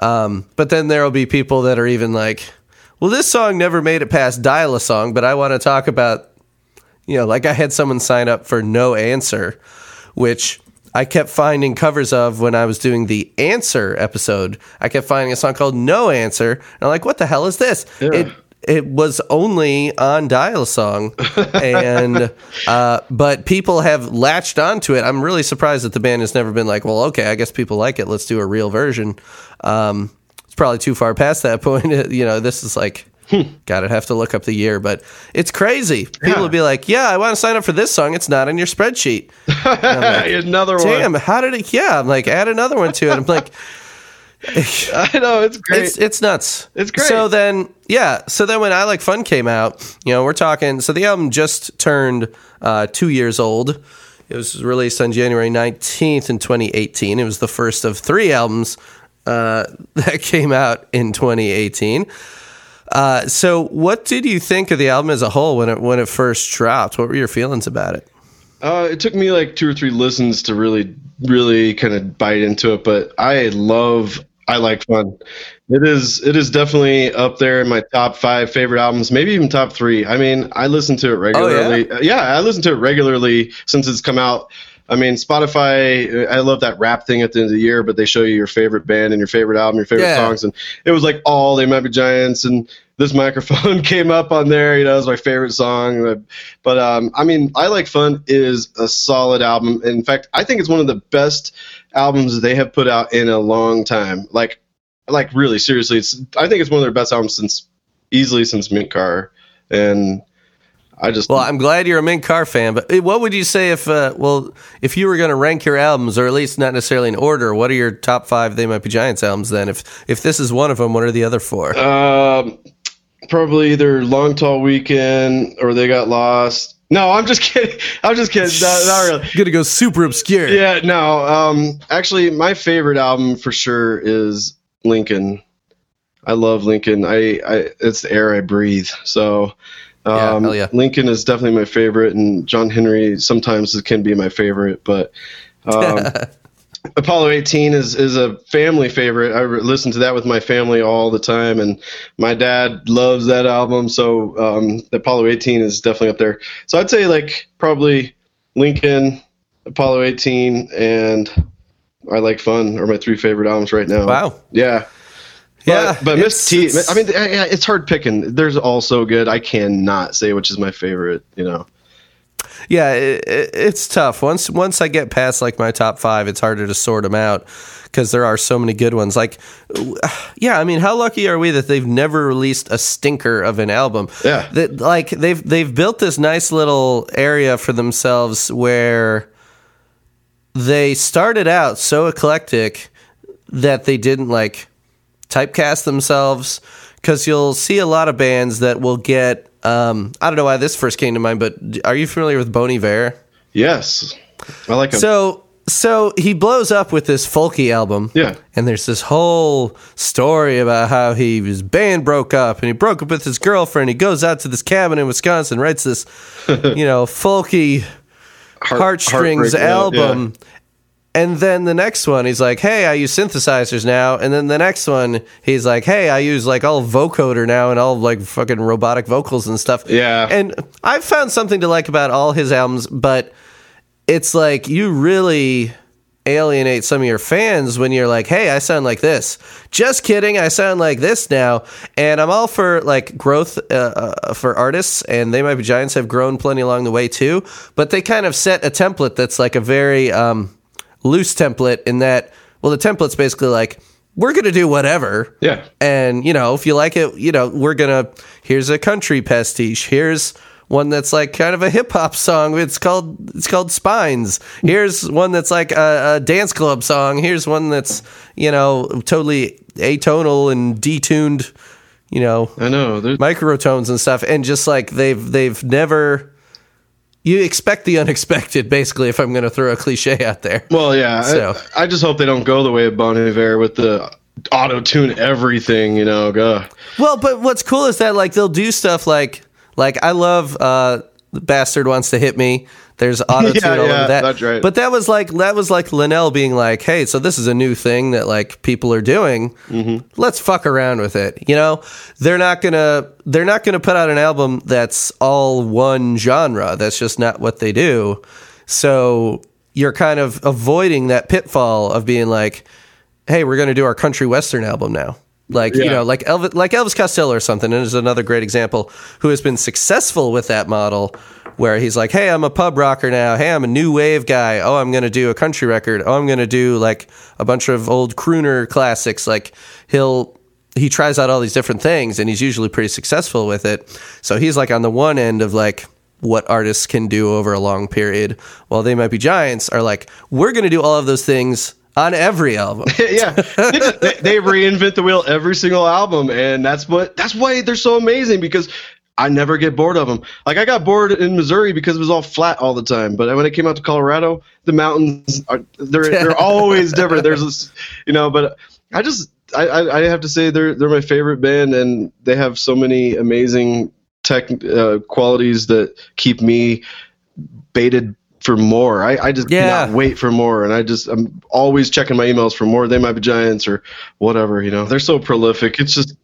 Um, but then there will be people that are even like, "Well, this song never made it past Dial a Song, but I want to talk about." You know, like I had someone sign up for No Answer, which I kept finding covers of when I was doing the Answer episode. I kept finding a song called No Answer, and I'm like, "What the hell is this?" It it was only on Dial Song, <laughs> and uh, but people have latched onto it. I'm really surprised that the band has never been like, "Well, okay, I guess people like it. Let's do a real version." Um, it's probably too far past that <laughs> point. you know, this is like. <laughs> God, I'd have to look up the year, but it's crazy. People Yeah. will be like, "Yeah, I want to sign up for this song. It's not in your spreadsheet." <laughs> Another one. Damn, how did it? Yeah, I'm like, add another one to it. I'm like, <laughs> I know it's great. it's it's nuts. It's great. So then, yeah. So then, when I Like Fun came out, you know, we're talking. So the album just turned uh, two years old. It was released on January 19th in 2018. It was the first of three albums uh, that came out in 2018. Uh, so, what did you think of the album as a whole when it when it first dropped? What were your feelings about it? Uh, it took me like two or three listens to really, really kind of bite into it. But I love, I like fun. It is, it is definitely up there in my top five favorite albums, maybe even top three. I mean, I listen to it regularly. Uh, yeah? I listen to it regularly since it's come out. I mean, Spotify. I love that rap thing at the end of the year, but they show you your favorite band and your favorite album, your favorite Yeah. songs, and it was like all they might be giants and this microphone <laughs> came up on there. You know it was my favorite song. But um, i mean i like fun is a solid album. In fact i think it's one of the best albums they have put out in a long time. Like like really seriously it's i think it's one of their best albums since easily since Mink Car. And i just Well, I'm glad you're a Mink Car fan, but eh, what would you say if, uh, well, if you were going to rank your albums, or at least not necessarily in order, what are your top five They Might Be Giants albums then? If if this is one of them, what are the other four? um, probably either long tall weekend or they got lost no i'm just <laughs> kidding i'm just kidding not, not really <laughs> gonna go super obscure. Yeah, no. Um, actually, my favorite album for sure is Lincoln. I love Lincoln. I, I it's the air I breathe. So, Yeah, um, hell yeah. Lincoln is definitely my favorite, and John Henry sometimes can be my favorite, but. <laughs> Um, Apollo 18 is, is a family favorite. I re- listen to that with my family all the time, and my dad loves that album. So um, Apollo 18 is definitely up there. So I'd say like probably Lincoln, Apollo 18, and I Like Fun are my three favorite albums right now. Wow. Yeah. Yeah, But, but Miss T, I mean, it's hard picking. There's all so good. I cannot say which is my favorite, you know. Yeah, it, it, it's tough. Once once I get past like my top five, it's harder to sort them out because there are so many good ones. Like, <sighs> yeah, I mean, how lucky are we that they've never released a stinker of an album? Yeah. that like they've they've built this nice little area for themselves where they started out so eclectic that they didn't like typecast themselves because you'll see a lot of bands that will get um, I don't know why this first came to mind, but are you familiar with Bon Iver? Yes. I like him. So so he blows up with this folky album. Yeah. And there's this whole story about how he his band broke up and he broke up with his girlfriend. He goes out to this cabin in Wisconsin, writes this, <laughs> you know, folky Heart- heartstrings heartbreak, yeah, album. And then the next one, he's like, "Hey, I use synthesizers now." And then the next one, he's like, "Hey, I use like all vocoder now and all like fucking robotic vocals and stuff." Yeah. And I've found something to like about all his albums, but it's like you really alienate some of your fans when you're like, "Hey, I sound like this." Just kidding, I sound like this now. And I'm all for like growth uh, uh, for artists, and they might be giants have grown plenty along the way too. But they kind of set a template that's like a very um, loose template in that. Well, the template's basically like we're gonna do whatever. Yeah. And, you know, if you like it, you know, we're going to, here's a country pastiche. Here's one that's like kind of a hip hop song. It's called, it's called Spines. Here's one that's like a, a dance club song. Here's one that's, you know, totally atonal and detuned, you know, I know. There's, microtones and stuff. And just like they've, they've never, you expect the unexpected, basically, if I'm going to throw a cliche out there. well, yeah. So- I, I just hope they don't go the way of Bon Iver with the auto tune everything. You know, go. Well, but what's cool is that like they'll do stuff like like I love uh the bastard wants to hit me. There's auto <laughs> tune Yeah, all yeah, over that. that's right. But that was like that was like Linnell being like, "Hey, so this is a new thing that like people are doing. Mm-hmm. Let's fuck around with it." You know, they're not gonna they're not gonna put out an album that's all one genre. That's just not what they do. So you're kind of avoiding that pitfall of being like, "Hey, we're gonna do our country western album now." Like you know, like Elvis, like Elvis Costello or something, and is another great example who has been successful with that model, where he's like, "Hey, I'm a pub rocker now. Hey, I'm a new wave guy. Oh, I'm gonna do a country record. Oh, I'm gonna do like a bunch of old crooner classics." Like he'll he tries out all these different things, and he's usually pretty successful with it. So he's like on the one end of like what artists can do over a long period, while they might be giants are like, "We're gonna do all of those things." On every album, <laughs> yeah, they, they, reinvent the wheel every single album, and that's what that's why they're so amazing because I never get bored of them. Like I got bored in Missouri because it was all flat all the time, but when I came out to Colorado, the mountains are they're they're <laughs> always different. There's this, you know, but I just I, I I have to say they're they're my favorite band, and they have so many amazing tech uh, qualities that keep me baited for more. I, I just Yeah. cannot wait for more, and I just I'm always checking my emails for more. They might be giants or whatever. You know, they're so prolific. It's just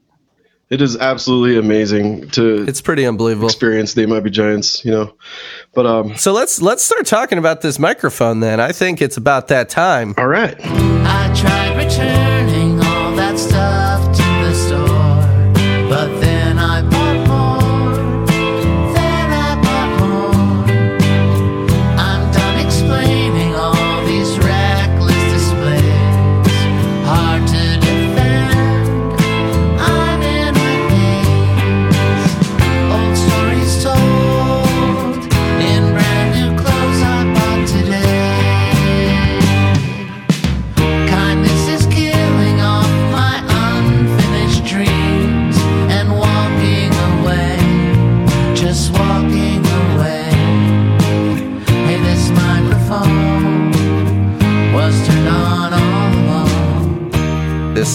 it is absolutely amazing to it's pretty unbelievable. experience. They might be giants. You know, but um, So let's let's start talking about this microphone then. I think it's about that time. all right.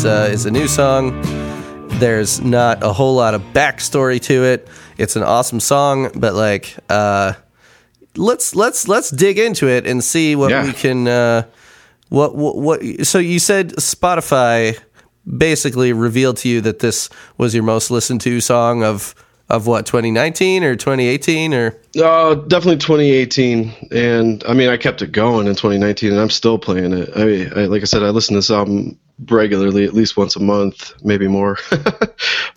Along. Uh, is a new song. There's not a whole lot of backstory to it. It's an awesome song, but like, uh, let's let's let's dig into it and see what Yeah. we can. Uh, what, what what? So you said Spotify basically revealed to you that this was your most listened to song of of what 2019 or 2018 or Uh, definitely 2018, and I mean I kept it going in 2019, and I'm still playing it. I, mean, I like I said, I listen to this album regularly, at least once a month, maybe more. <laughs>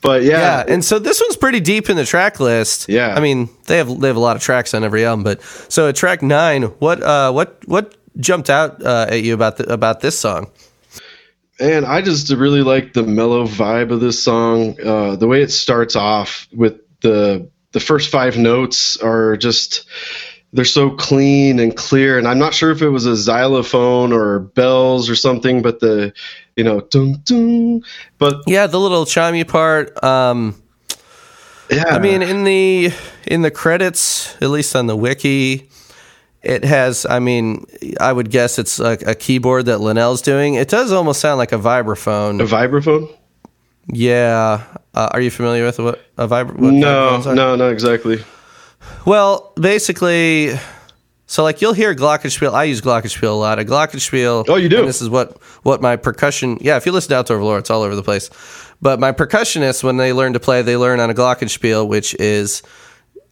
but yeah, Yeah, and so this one's pretty deep in the track list. Yeah. I mean they have they have a lot of tracks on every album, but so at track nine, what uh what what jumped out uh, at you about the, about this song? And I just really like the mellow vibe of this song. Uh, the way it starts off with the the first five notes are just they're so clean and clear. And I'm not sure if it was a xylophone or bells or something, but the you know dun dun. But Yeah, the little chimey part. Um, yeah, I mean, in the in the credits, at least on the wiki, it has. I mean, I would guess it's a, a keyboard that Linnell's doing. It does almost sound like a vibraphone. a vibraphone. yeah. Uh, are you familiar with what a vibra? What No, no, not exactly. Well, basically, So like you'll hear glockenspiel. I use glockenspiel a lot. A glockenspiel. Oh, you do? And this is what what my percussion. Yeah, if you listen to Outdoor Valor, it's all over the place. But my percussionists, when they learn to play, they learn on a glockenspiel, which is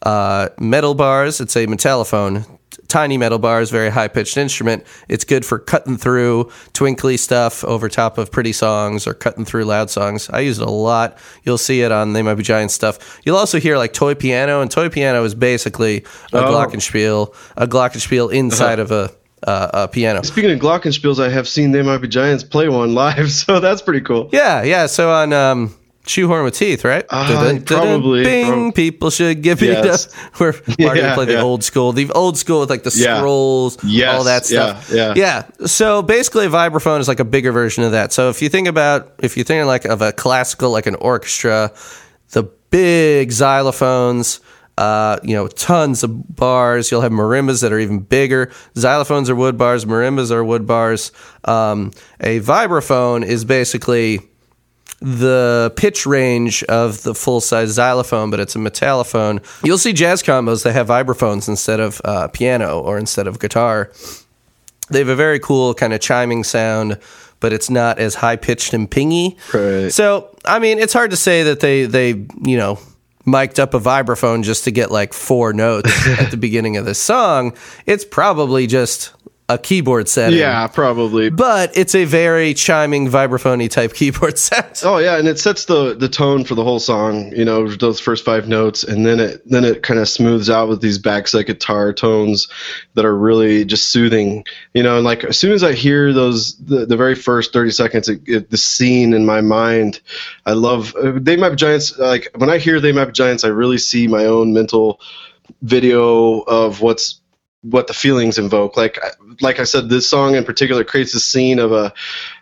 uh, metal bars. It's a metallophone, tiny metal bars, very high pitched instrument. It's good for cutting through twinkly stuff over top of pretty songs or cutting through loud songs. I use it a lot. You'll see it on They Might Be Giant stuff. You'll also hear like toy piano, and toy piano is basically a Oh. glockenspiel, a glockenspiel inside of a, uh, a piano. Speaking of glockenspiels, I have seen They Might Be Giants play one live, <laughs> so that's pretty cool. Yeah, yeah. So on um, Shoehorn with Teeth, right? Uh, probably. Bing, people should give it Yes. up. <laughs> We're <laughs> Yeah, play the yeah. old school, the old school with like the Yeah. scrolls, Yes, all that stuff. yeah, yeah. yeah. So basically, a vibraphone is like a bigger version of that. So if you think about, if you think like of a classical, like an orchestra, the big xylophones. Uh, you know, tons of bars. You'll have marimbas that are even bigger. Xylophones are wood bars. Marimbas are wood bars. Um, a vibraphone is basically the pitch range of the full size xylophone, but it's a metallophone. You'll see jazz combos that have vibraphones instead of uh, piano or instead of guitar. They have a very cool kind of chiming sound, but it's not as high pitched and pingy. Right. So, I mean, it's hard to say that they they you know mic'd up a vibraphone just to get like four notes <laughs> at the beginning of this song. It's probably just a keyboard setting. Yeah, probably. But it's a very chiming vibraphony type <laughs> keyboard set. Oh yeah, and it sets the the tone for the whole song. You know, those first five notes, and then it then it kind of smooths out with these backside guitar tones that are really just soothing. You know, and like as soon as I hear those, the, the very first thirty seconds, it, it, the scene in my mind, I love. Uh, they map Giants. Like when I hear They map Giants, I really see my own mental video of what's what the feelings invoke. Like like I said, this song in particular creates a scene of a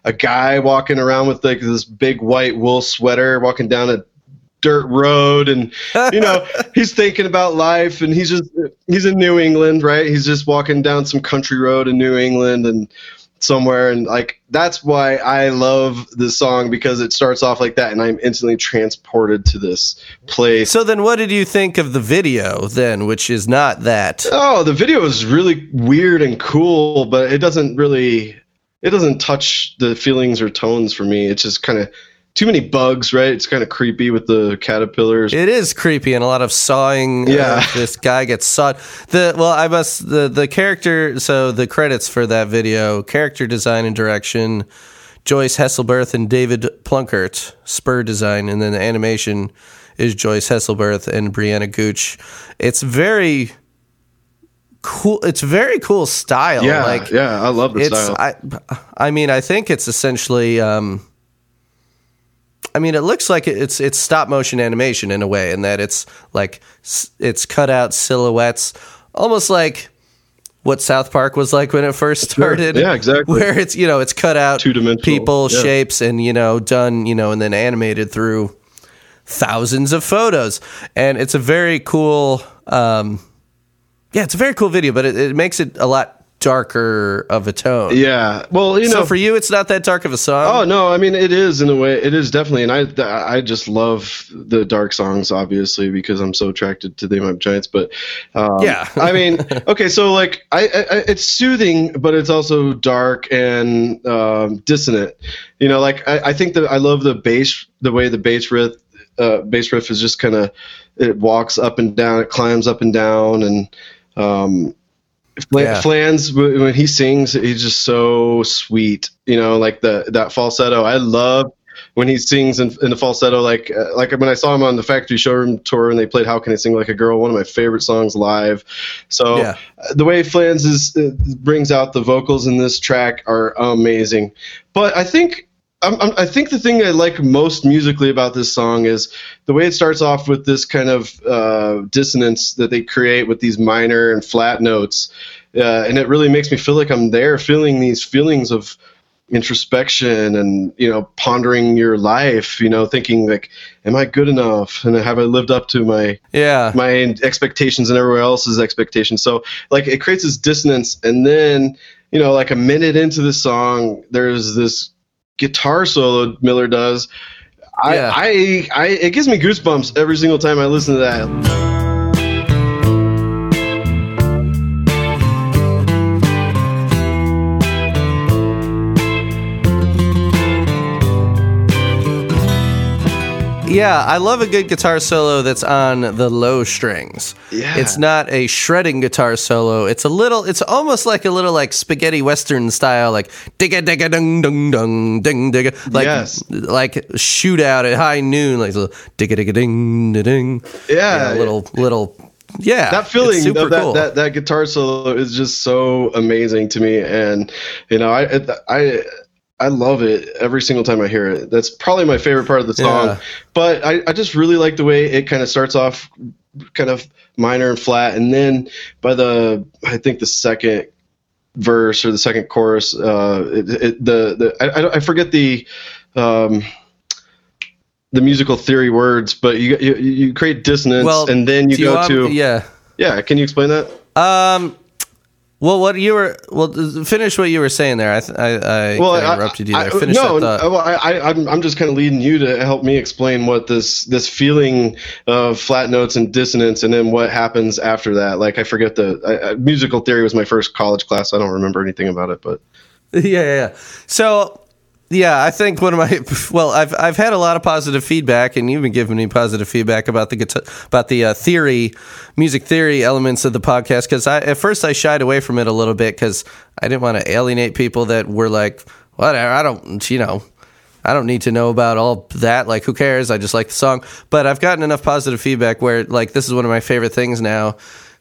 a guy walking around with like this big white wool sweater, walking down a dirt road, and you know <laughs> he's thinking about life, and he's just he's in New England, right? He's just walking down some country road in New England, and somewhere and like that's why I love this song because it starts off like that and I'm instantly transported to this place. So then, what did you think of the video then, which is not that? Oh, the video is really weird and cool, but it doesn't really it doesn't touch the feelings or tones for me. It's just kind of too many bugs, right? It's kind of creepy with the caterpillars. It is creepy and a lot of sawing. Yeah. uh, <laughs> this guy gets sawed. The well, I must the the character. So the credits for that video: character design and direction, Joyce Hesselberth and David Plunkert. Spur design, and then the animation is Joyce Hesselberth and Brianna Gooch. It's very cool. It's very cool style. yeah, like yeah, I love the it's style. I I mean I think it's essentially um I mean it looks like it's it's stop motion animation in a way in that it's like it's cut out silhouettes almost like what South Park was like when it first started. Yeah, exactly. Where it's you know it's cut out Two-dimensional, people, yeah. shapes, and you know done you know and then animated through thousands of photos, and it's a very cool. Um, yeah, it's a very cool video, but it, it makes it a lot darker of a tone. yeah, well, you know, so for you, it's not that dark of a song. Oh no, I mean it is in a way. It is definitely, and I I just love the dark songs, obviously, because I'm so attracted to the Be Giants. But um, Yeah. I mean, <laughs> okay, so like I, I it's soothing, but it's also dark and um, dissonant. You know, like I, I think that I love the bass, the way the bass riff, uh, bass riff is just kind of it walks up and down, it climbs up and down, and um, Flan- Yeah. Flans when he sings, he's just so sweet. You know, like the that falsetto. I love when he sings in, in the falsetto. Like uh, like when I saw him on the Factory Showroom tour and they played "How Can I Sing Like a Girl," one of my favorite songs live. So Yeah. uh, the way Flans is uh, brings out the vocals in this track are amazing. But I think. I'm, I'm, I think the thing I like most musically about this song is the way it starts off with this kind of uh, dissonance that they create with these minor and flat notes, uh, and it really makes me feel like I'm there, feeling these feelings of introspection and you know pondering your life. You know, thinking like, am I good enough, and have I lived up to my yeah, my expectations and everyone else's expectations. So like it creates this dissonance, and then you know like a minute into the song, there's this guitar solo Miller does. I, Yeah. I, I, it gives me goosebumps every single time I listen to that. Yeah, I love a good guitar solo that's on the low strings. Yeah. It's not a shredding guitar solo. It's a little it's almost like a little like spaghetti western style like digga digga dung dung dung ding digga like Yes. like shootout at high noon like digga digga ding ding ding. Yeah. You know, little little yeah. that feeling of that, cool. that that guitar solo is just so amazing to me and you know i i i love it every single time i hear it that's probably my favorite part of the song Yeah. but I, I just really like the way it kind of starts off kind of minor and flat and then by the i think the second verse or the second chorus uh it, it, the the I, I- forget the um the musical theory words but you you, you create dissonance well, and then you go want- to yeah. yeah, can you explain that? Um. Well, what you were well, finish what you were saying there. I I, I Well, kinda I- interrupted you I- there. Finish no, that thought. well, I, I, I'm, I'm just kind of leading you to help me explain what this this feeling of flat notes and dissonance, and then what happens after that. Like I forget the I, I, musical theory was my first college class. I don't remember anything about it, but <laughs> yeah, yeah, yeah. So, yeah, I think one of my <laughs> well, I've I've had a lot of positive feedback, and you've been giving me positive feedback about the guitar, about the uh, theory, music theory elements of the podcast. Because I at first I shied away from it a little bit because I didn't want to alienate people that were like, whatever, I don't, you know. I don't need to know about all that. Like, who cares? I just like the song. But I've gotten enough positive feedback where, like, this is one of my favorite things now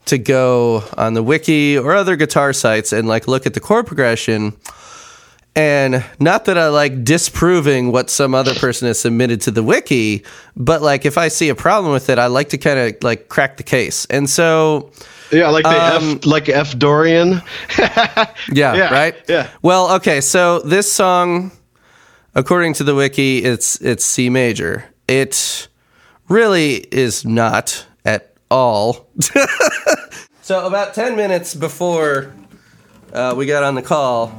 to go on the wiki or other guitar sites and, like, look at the chord progression. And not that I like disproving what some other person has submitted to the wiki, but like if I see a problem with it, I like to kind of like crack the case. And so, yeah, like the Um, F, like F Dorian. <laughs> yeah, Yeah, right? yeah. Well, okay, so this song, according to the wiki, it's it's C major. It really is not at all. <laughs> so about ten minutes before uh, we got on the call,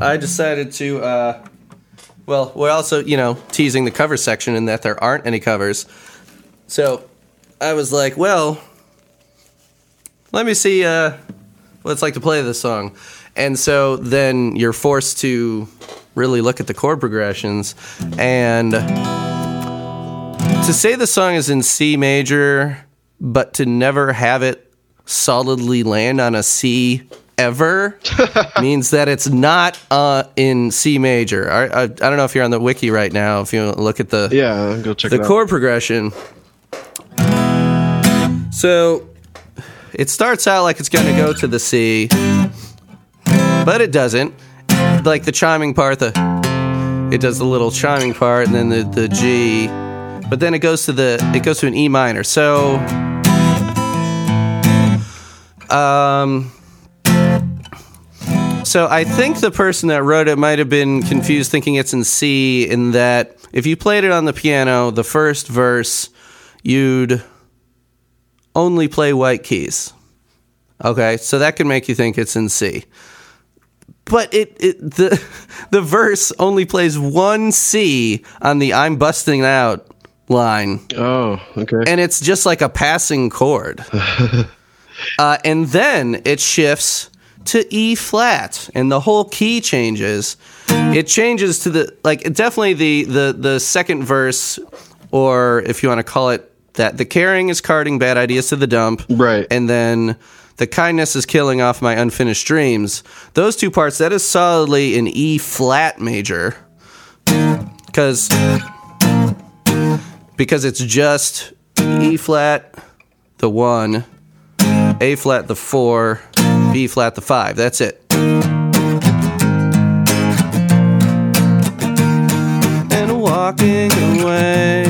I decided to. Uh, well, we're also you know teasing the cover section in that there aren't any covers. So I was like, well, let me see uh, what it's like to play this song. And so then you're forced to really look at the chord progressions. And to say the song is in C major, but to never have it solidly land on a C ever <laughs> means that it's not uh, in C major. I, I, I don't know if you're on the wiki right now, if you look at the Yeah, go check the it out. chord progression. So it starts out like it's going to go to the C, but it doesn't. Like the chiming part, the it does the little chiming part, and then the, the G, but then it goes to the it goes to an E minor. So, um. So I think the person that wrote it might have been confused, thinking it's in C. In that, if you played it on the piano, the first verse, you'd only play white keys. Okay, so that can make you think it's in C. But it, it the <laughs> the verse only plays one C on the "I'm busting out" line Oh, okay. and it's just like a passing chord. <laughs> uh, and then it shifts to E flat, and the whole key changes. It changes to the like definitely the the the second verse, or if you want to call it that, the caring is carting bad ideas to the dump, Right. And then the kindness is killing off my unfinished dreams. Those two parts that is solidly an E flat major, because because it's just E flat, the one, A flat, the four, B flat, the five. That's it. And walking away,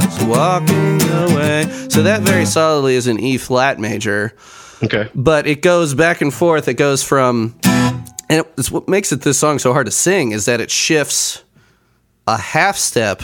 just walking away. So that very solidly is an E flat major okay. but it goes back and forth. It goes from, and it's what makes it this song so hard to sing is that it shifts a half step,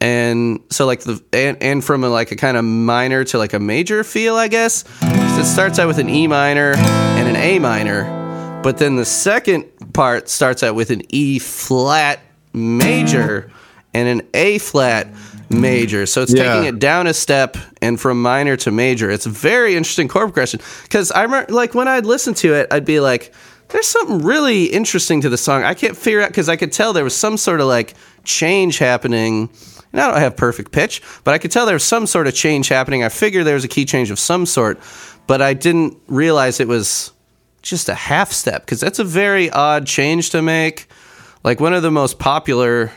and so like the and, and from a, like a kind of minor to like a major feel, I guess. It starts out with an E minor and an A minor, but then the second part starts out with an E flat major and an A flat major. So it's Yeah. taking it down a step and from minor to major. It's a very interesting chord progression because I remember like when I'd listen to it, I'd be like, "There's something really interesting to the song." I can't figure out because I could tell there was some sort of like change happening And I don't have perfect pitch, but I could tell there was some sort of change happening. I figured there was a key change of some sort, but I didn't realize it was just a half step because that's a very odd change to make. Like one of the most popular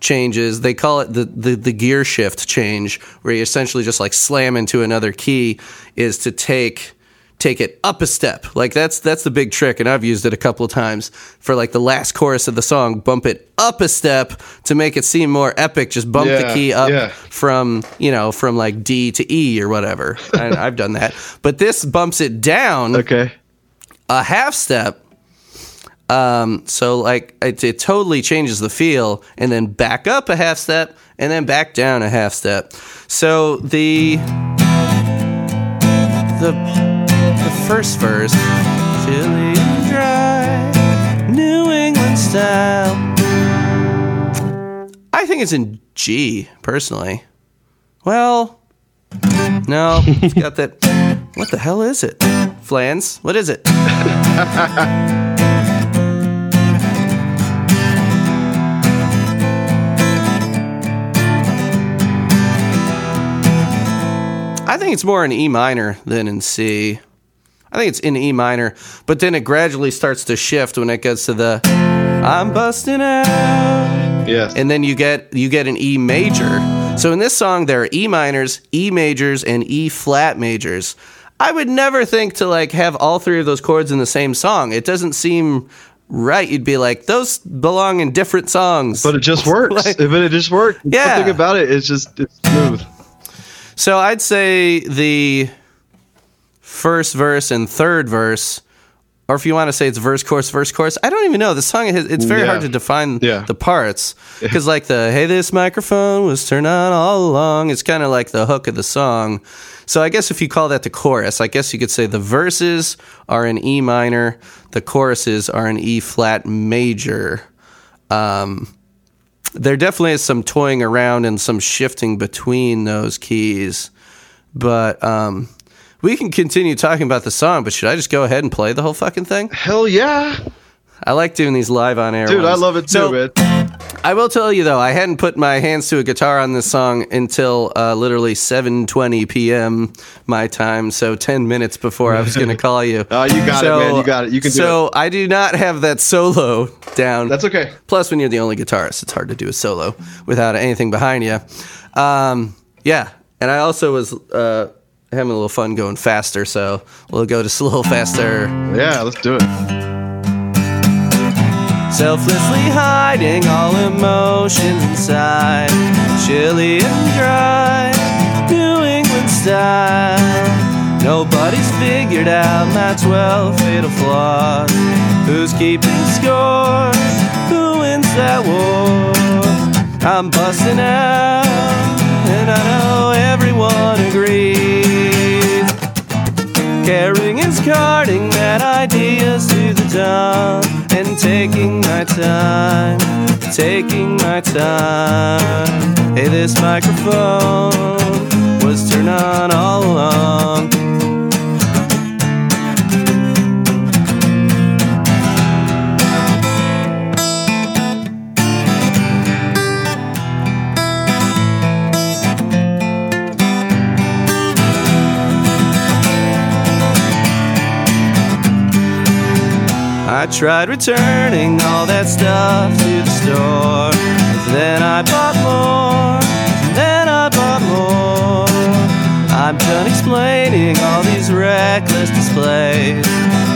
changes, they call it the, the, the gear shift change, where you essentially just like slam into another key, is to take take it up a step. Like that's that's the big trick, and I've used it a couple of times for like the last chorus of the song. Bump it up a step to make it seem more epic. Just bump the key up yeah. from you know from like D to E or whatever. and I've done that, but this bumps it down Okay. a half step. Um, so like it, it totally changes the feel, and then back up a half step, and then back down a half step. So the the first verse, chilly and dry, New England style. I think it's in G personally. Well, no, it's got that. What the hell is it? Flans? What is it? I think it's more in E minor than in C. I think it's in E minor, but then it gradually starts to shift when it gets to the I'm busting out. Yes. And then you get you get an E major. So in this song there are E minors, E majors and E flat majors. I would never think to like have all three of those chords in the same song. It doesn't seem right. You'd be like those belong in different songs. but it just <laughs> works. Like- but it just works. Yeah. Something about it. it is just it's smooth. So I'd say the first verse and third verse, or if you want to say it's verse, chorus, verse, chorus. I don't even know. The song it's very Yeah. hard to define Yeah. the parts <laughs> because like the hey this microphone was turned on all along. It's kind of like the hook of the song. So I guess if you call that the chorus, I guess you could say the verses are in E minor, the choruses are in E flat major. Um, there definitely is some toying around and some shifting between those keys. But um, we can continue talking about the song, but should I just go ahead and play the whole fucking thing? Hell yeah. I like doing these live on air. Dude, I love it too, So, man. I will tell you though, I hadn't put my hands to a guitar on this song until uh, literally 7:20 p.m. my time, so 10 minutes before I was going <laughs> to call you. Oh, you got it, man. You got it. You can do So I do not have that solo down. That's okay. Plus, when you're the only guitarist, it's hard to do a solo without anything behind you. Um, yeah, and I also was uh, having a little fun going faster, so we'll go just a little faster. Yeah, let's do it. Selflessly hiding all emotions inside, chilly and dry, New England style. Nobody's figured out my 12 fatal flaws. Who's keeping score? Who wins that war? I'm busting out, and I know everyone agrees. Carrying is carting mad ideas to the dawn and taking my time, taking my time. Hey, this microphone was turned on all along. I tried returning all that stuff to the store. Then I bought more. Then I bought more. I'm done explaining all these reckless displays.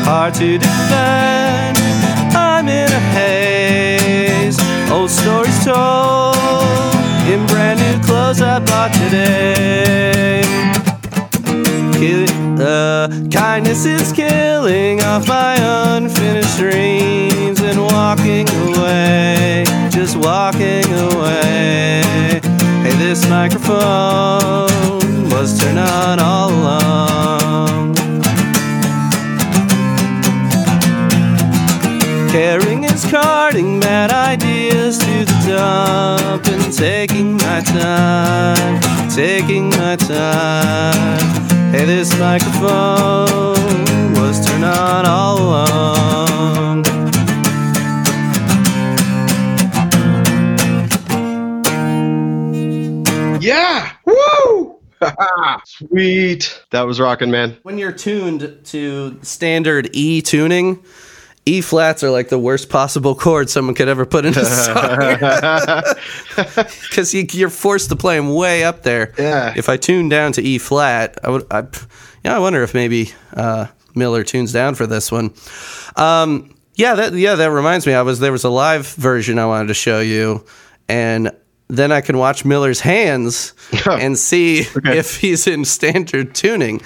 Hard to defend. I'm in a haze. Old stories told in brand new clothes I bought today. Kill- uh, kindness is killing off my unfinished dreams and walking away, just walking away. Hey, this microphone was turned on all along. Caring is carting mad ideas to the dump and taking my time, taking my time. Hey, this microphone was turned on all along. Yeah. Woo! <laughs> Sweet. That was rocking, man. When you're tuned to standard E tuning, E flats are like the worst possible chord someone could ever put in a <laughs> song <laughs> because you, you're forced to play them way up there. Yeah. If I tune down to E flat, I would. I, yeah, I wonder if maybe uh, Miller tunes down for this one. Um, yeah, that yeah that reminds me. I was there was a live version I wanted to show you, and then I can watch Miller's hands <laughs> and see Okay. if he's in standard tuning.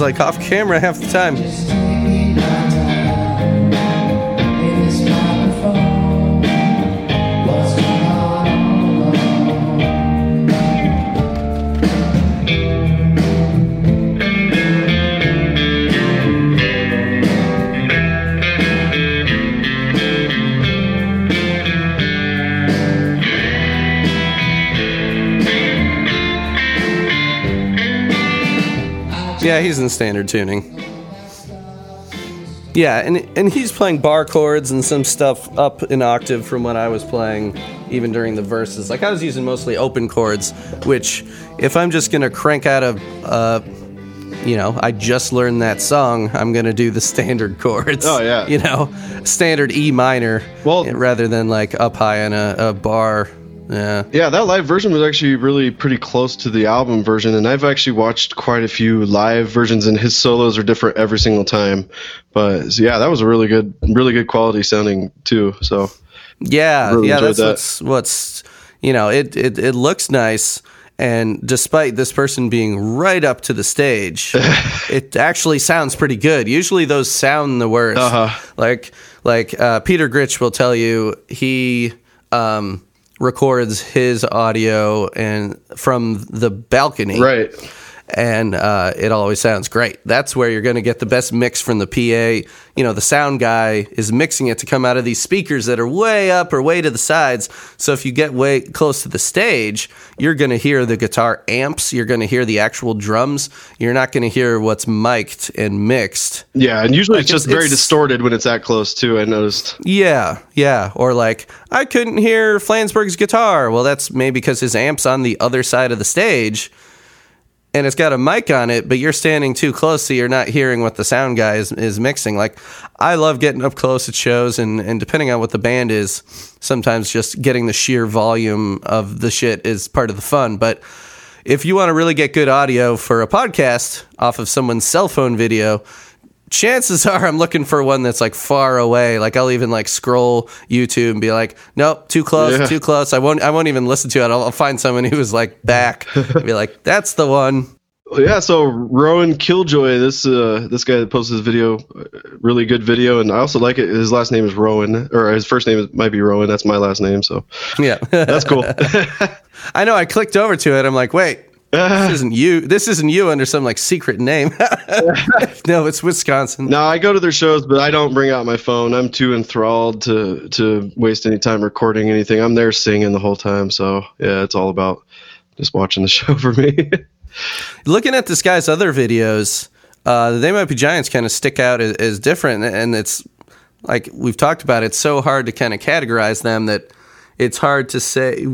Like off camera half the time. Yeah, he's in standard tuning. Yeah, and and he's playing bar chords and some stuff up an octave from what I was playing, even during the verses. Like I was using mostly open chords, which if I'm just gonna crank out a, uh, you know, I just learned that song, I'm gonna do the <laughs> standard chords. Oh, yeah. you know, standard E minor. Well- rather than like up high on a, a bar. Yeah. Yeah, that live version was actually really pretty close to the album version, and I've actually watched quite a few live versions, and his solos are different every single time. But so yeah, that was a really good, really good quality sounding too. So Yeah, Really yeah, that's that. what's what's you know, it, it it looks nice and despite this person being right up to the stage, <laughs> it actually sounds pretty good. Usually those sound the worst. Uh-huh. Like like uh, Peter Gritch will tell you he um, records his audio and from the balcony. Right, and uh, it always sounds great. That's where you're going to get the best mix from the PA. You know, the sound guy is mixing it to come out of these speakers that are way up or way to the sides. So if you get way close to the stage, you're going to hear the guitar amps. You're going to hear the actual drums. You're not going to hear what's mic'd and mixed. yeah, and usually it's Like, just it's- very it's- distorted when it's that close too. I noticed. Yeah, yeah. Or like, I couldn't hear Flansburgh's guitar. Well, that's maybe because his amp's on the other side of the stage and it's got a mic on it, but you're standing too close, so you're not hearing what the sound guy is, is mixing. Like, I love getting up close at shows, and, and depending on what the band is, sometimes just getting the sheer volume of the shit is part of the fun. But if you want to really get good audio for a podcast off of someone's cell phone video, chances are I'm looking for one that's like far away. Like I'll even like scroll YouTube and be like, nope, too close, Yeah. too close. I won't. I won't even listen to it. I'll, I'll find someone who is like back. and be like, that's the one. Well, Yeah, so Rowan Killjoy, this uh, this guy that posted this video, uh, really good video, and I also like it. His last name is Rowan, or his first name is, might be Rowan. That's my last name, so Yeah, that's cool. <laughs> I know. I clicked over to it. I'm like, wait. This isn't you. This isn't you under some like secret name. <laughs> <laughs> no, it's Wisconsin. no, I go to their shows, but I don't bring out my phone. I'm too enthralled to to waste any time recording anything. I'm there singing the whole time, so yeah, it's all about just watching the <laughs> show for me. looking at this guy's other videos, uh, they might be giants kind of stick out as, as different, and it's like we've talked about. It's so hard to kind of categorize them that it's hard to say.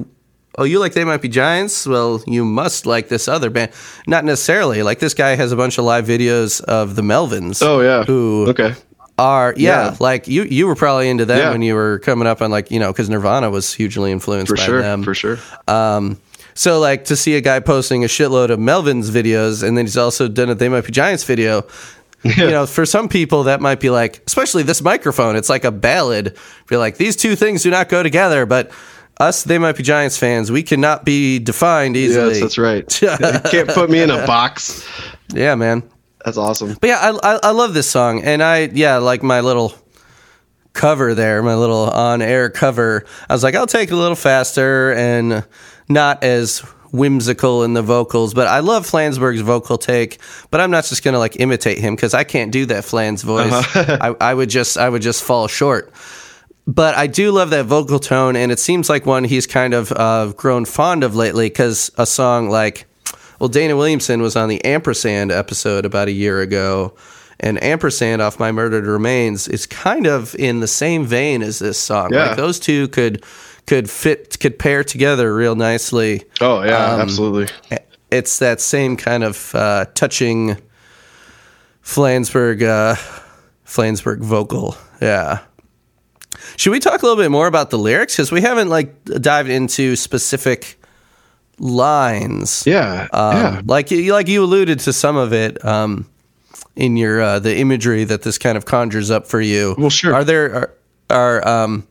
Oh, you like they might be giants? Well, you must like this other band. Not necessarily. Like this guy has a bunch of live videos of the Melvins. oh yeah, Who okay, are yeah, Yeah. like you you were probably into them Yeah. when you were coming up on like you know because Nirvana was hugely influenced for by sure, them. for sure. Um, so like to see a guy posting a shitload of Melvins videos, and then he's also done a They Might Be Giants video. <laughs> You know, for some people that might be like, especially this microphone, it's like a ballad. Be like, these two things do not go together. But us, They Might Be Giants fans, we cannot be defined easily. Yes, that's right. <laughs> you can't put me in a box. Yeah, man. That's awesome. But yeah, I, I I love this song, and I yeah like my little cover there, my little on air cover. I was like, I'll take it a little faster and not as whimsical in the vocals. But I love Flansburgh's vocal take. But I'm not just gonna like imitate him because I can't do that Flans uh-huh. voice. <laughs> I, I would just I would just fall short. But I do love that vocal tone, and it seems like one he's kind of uh, grown fond of lately. Because a song like well, Dana Williamson was on the Ampersand episode about a year ago, and Ampersand off My Murdered Remains is kind of in the same vein as this song. Yeah. Like those two could could fit could pair together real nicely. Oh yeah, Um, absolutely. It's that same kind of uh, touching Flansburgh uh, Flansburgh vocal. Yeah. Should we talk a little bit more about the lyrics because we haven't like dived into specific lines? Yeah, Um, yeah. Like you, like you alluded to some of it um, in your uh, the imagery that this kind of conjures up for you. Well, sure. Are there are, are um,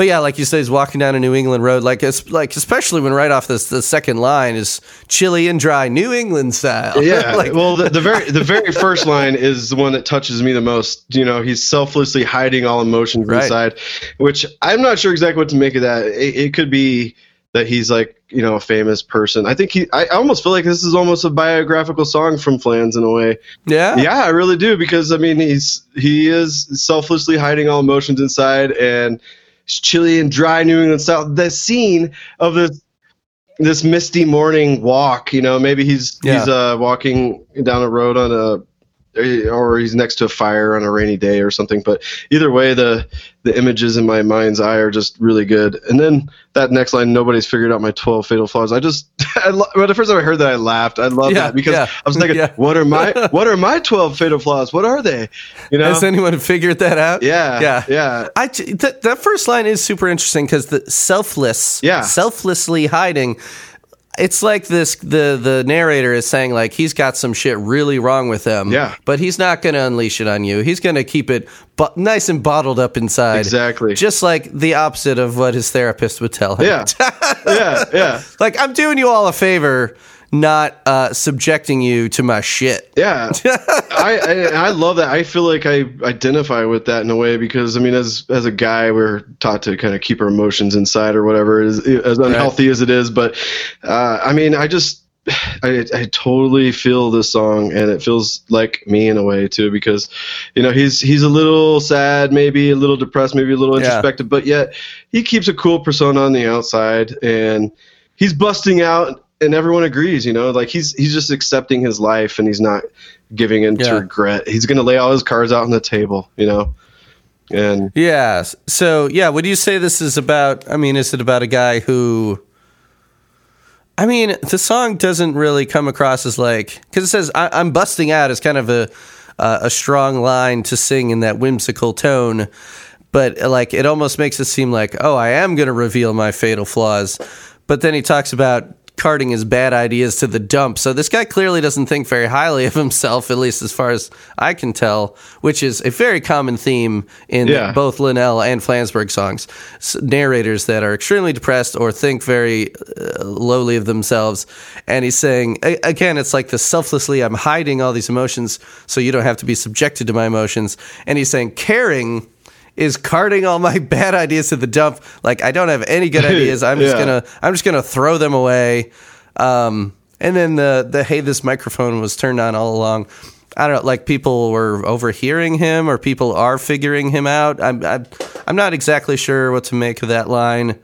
but yeah, like you say, he's walking down a New England road, like it's like especially when right off this the second line is chilly and dry, New England style. Yeah. <laughs> like, well, the, the very the very first line is the one that touches me the most. You know, he's selflessly hiding all emotions Right. inside, which I'm not sure exactly what to make of that. It, it could be that he's like you know a famous person. I think he. I, almost feel like this is almost a biographical song from Flans in a way. yeah, Yeah, I really do because I mean he's he is selflessly hiding all emotions inside and chilly and dry New England style. The scene of this this misty morning walk, you know, maybe he's Yeah. he's uh walking down a road on a or he's next to a fire on a rainy day or something. But either way, the the images in my mind's eye are just really good. And then that next line, nobody's figured out my twelve fatal flaws. I just, <laughs> I lo- when the first time I heard that, I laughed. I love Yeah, that because yeah, I was thinking, <laughs> yeah. what are my <laughs> what are my twelve fatal flaws? What are they? You know? Has anyone figured that out? yeah, yeah, yeah. I t- that that first line is super interesting because the selfless, Yeah. selflessly hiding. It's like this. The the narrator is saying like he's got some shit really wrong with him. Yeah. but he's not going to unleash it on you. He's going to keep it bu- nice and bottled up inside. Exactly. Just like the opposite of what his therapist would tell him. Yeah, <laughs> yeah, yeah, like I'm doing you all a favor, not uh, subjecting you to my shit. yeah. <laughs> I, I I love that. I feel like I identify with that in a way because I mean, as as a guy, we're taught to kind of keep our emotions inside or whatever, as, as unhealthy as it is. But uh, I mean, I just. I, I totally feel this song and it feels like me in a way too because you know he's he's a little sad maybe a little depressed maybe a little Yeah. introspective but yet he keeps a cool persona on the outside and he's busting out and everyone agrees you know like he's he's just accepting his life and he's not giving in Yeah. to regret he's gonna lay all his cards out on the table you know and Yeah. So, yeah, would you say this is about? I mean, is it about a guy who? I mean, the song doesn't really come across as like because it says I, "I'm busting out" as kind of a uh, a strong line to sing in that whimsical tone, but like it almost makes it seem like, oh, I am going to reveal my fatal flaws. But then he talks about carting his bad ideas to the dump. So this guy clearly doesn't think very highly of himself, at least as far as I can tell, which is a very common theme in Yeah. both Linnell and Flansburgh songs. S- narrators that are extremely depressed or think very uh, lowly of themselves. And he's saying, again, it's like the selflessly, I'm hiding all these emotions so you don't have to be subjected to my emotions. And he's saying, caring is carting all my <laughs> bad ideas to the dump. Like I don't have any good <laughs> ideas. I'm just Yeah. gonna I'm just gonna throw them away. Um, and then the the hey, this microphone was turned on all along. I don't know, like people were overhearing him or people are figuring him out. I'm I'm, I'm not exactly sure what to make of that line.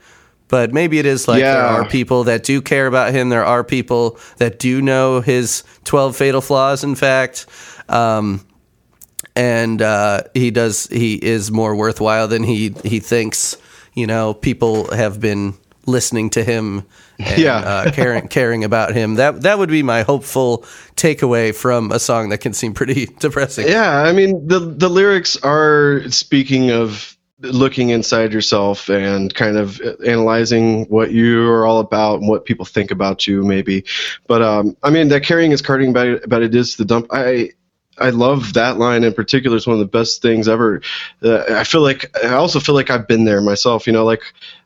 But maybe it is like there are people that do care about him. There are people that do know his 12 fatal flaws, in fact. Um, and uh, he does he is more worthwhile than he he thinks. You know, people have been listening to him and Yeah. uh, caring <laughs> caring about him. That that would be my hopeful takeaway from a song that can seem pretty <laughs> depressing. Yeah, I mean the the lyrics are speaking of looking inside yourself and kind of analyzing what you are all about and what people think about you maybe. But um I mean that carrying is carting about it, about it is the dump. I I love that line in particular. It's one of the best things ever. Uh, I feel like I also feel like I've been there myself. You know, like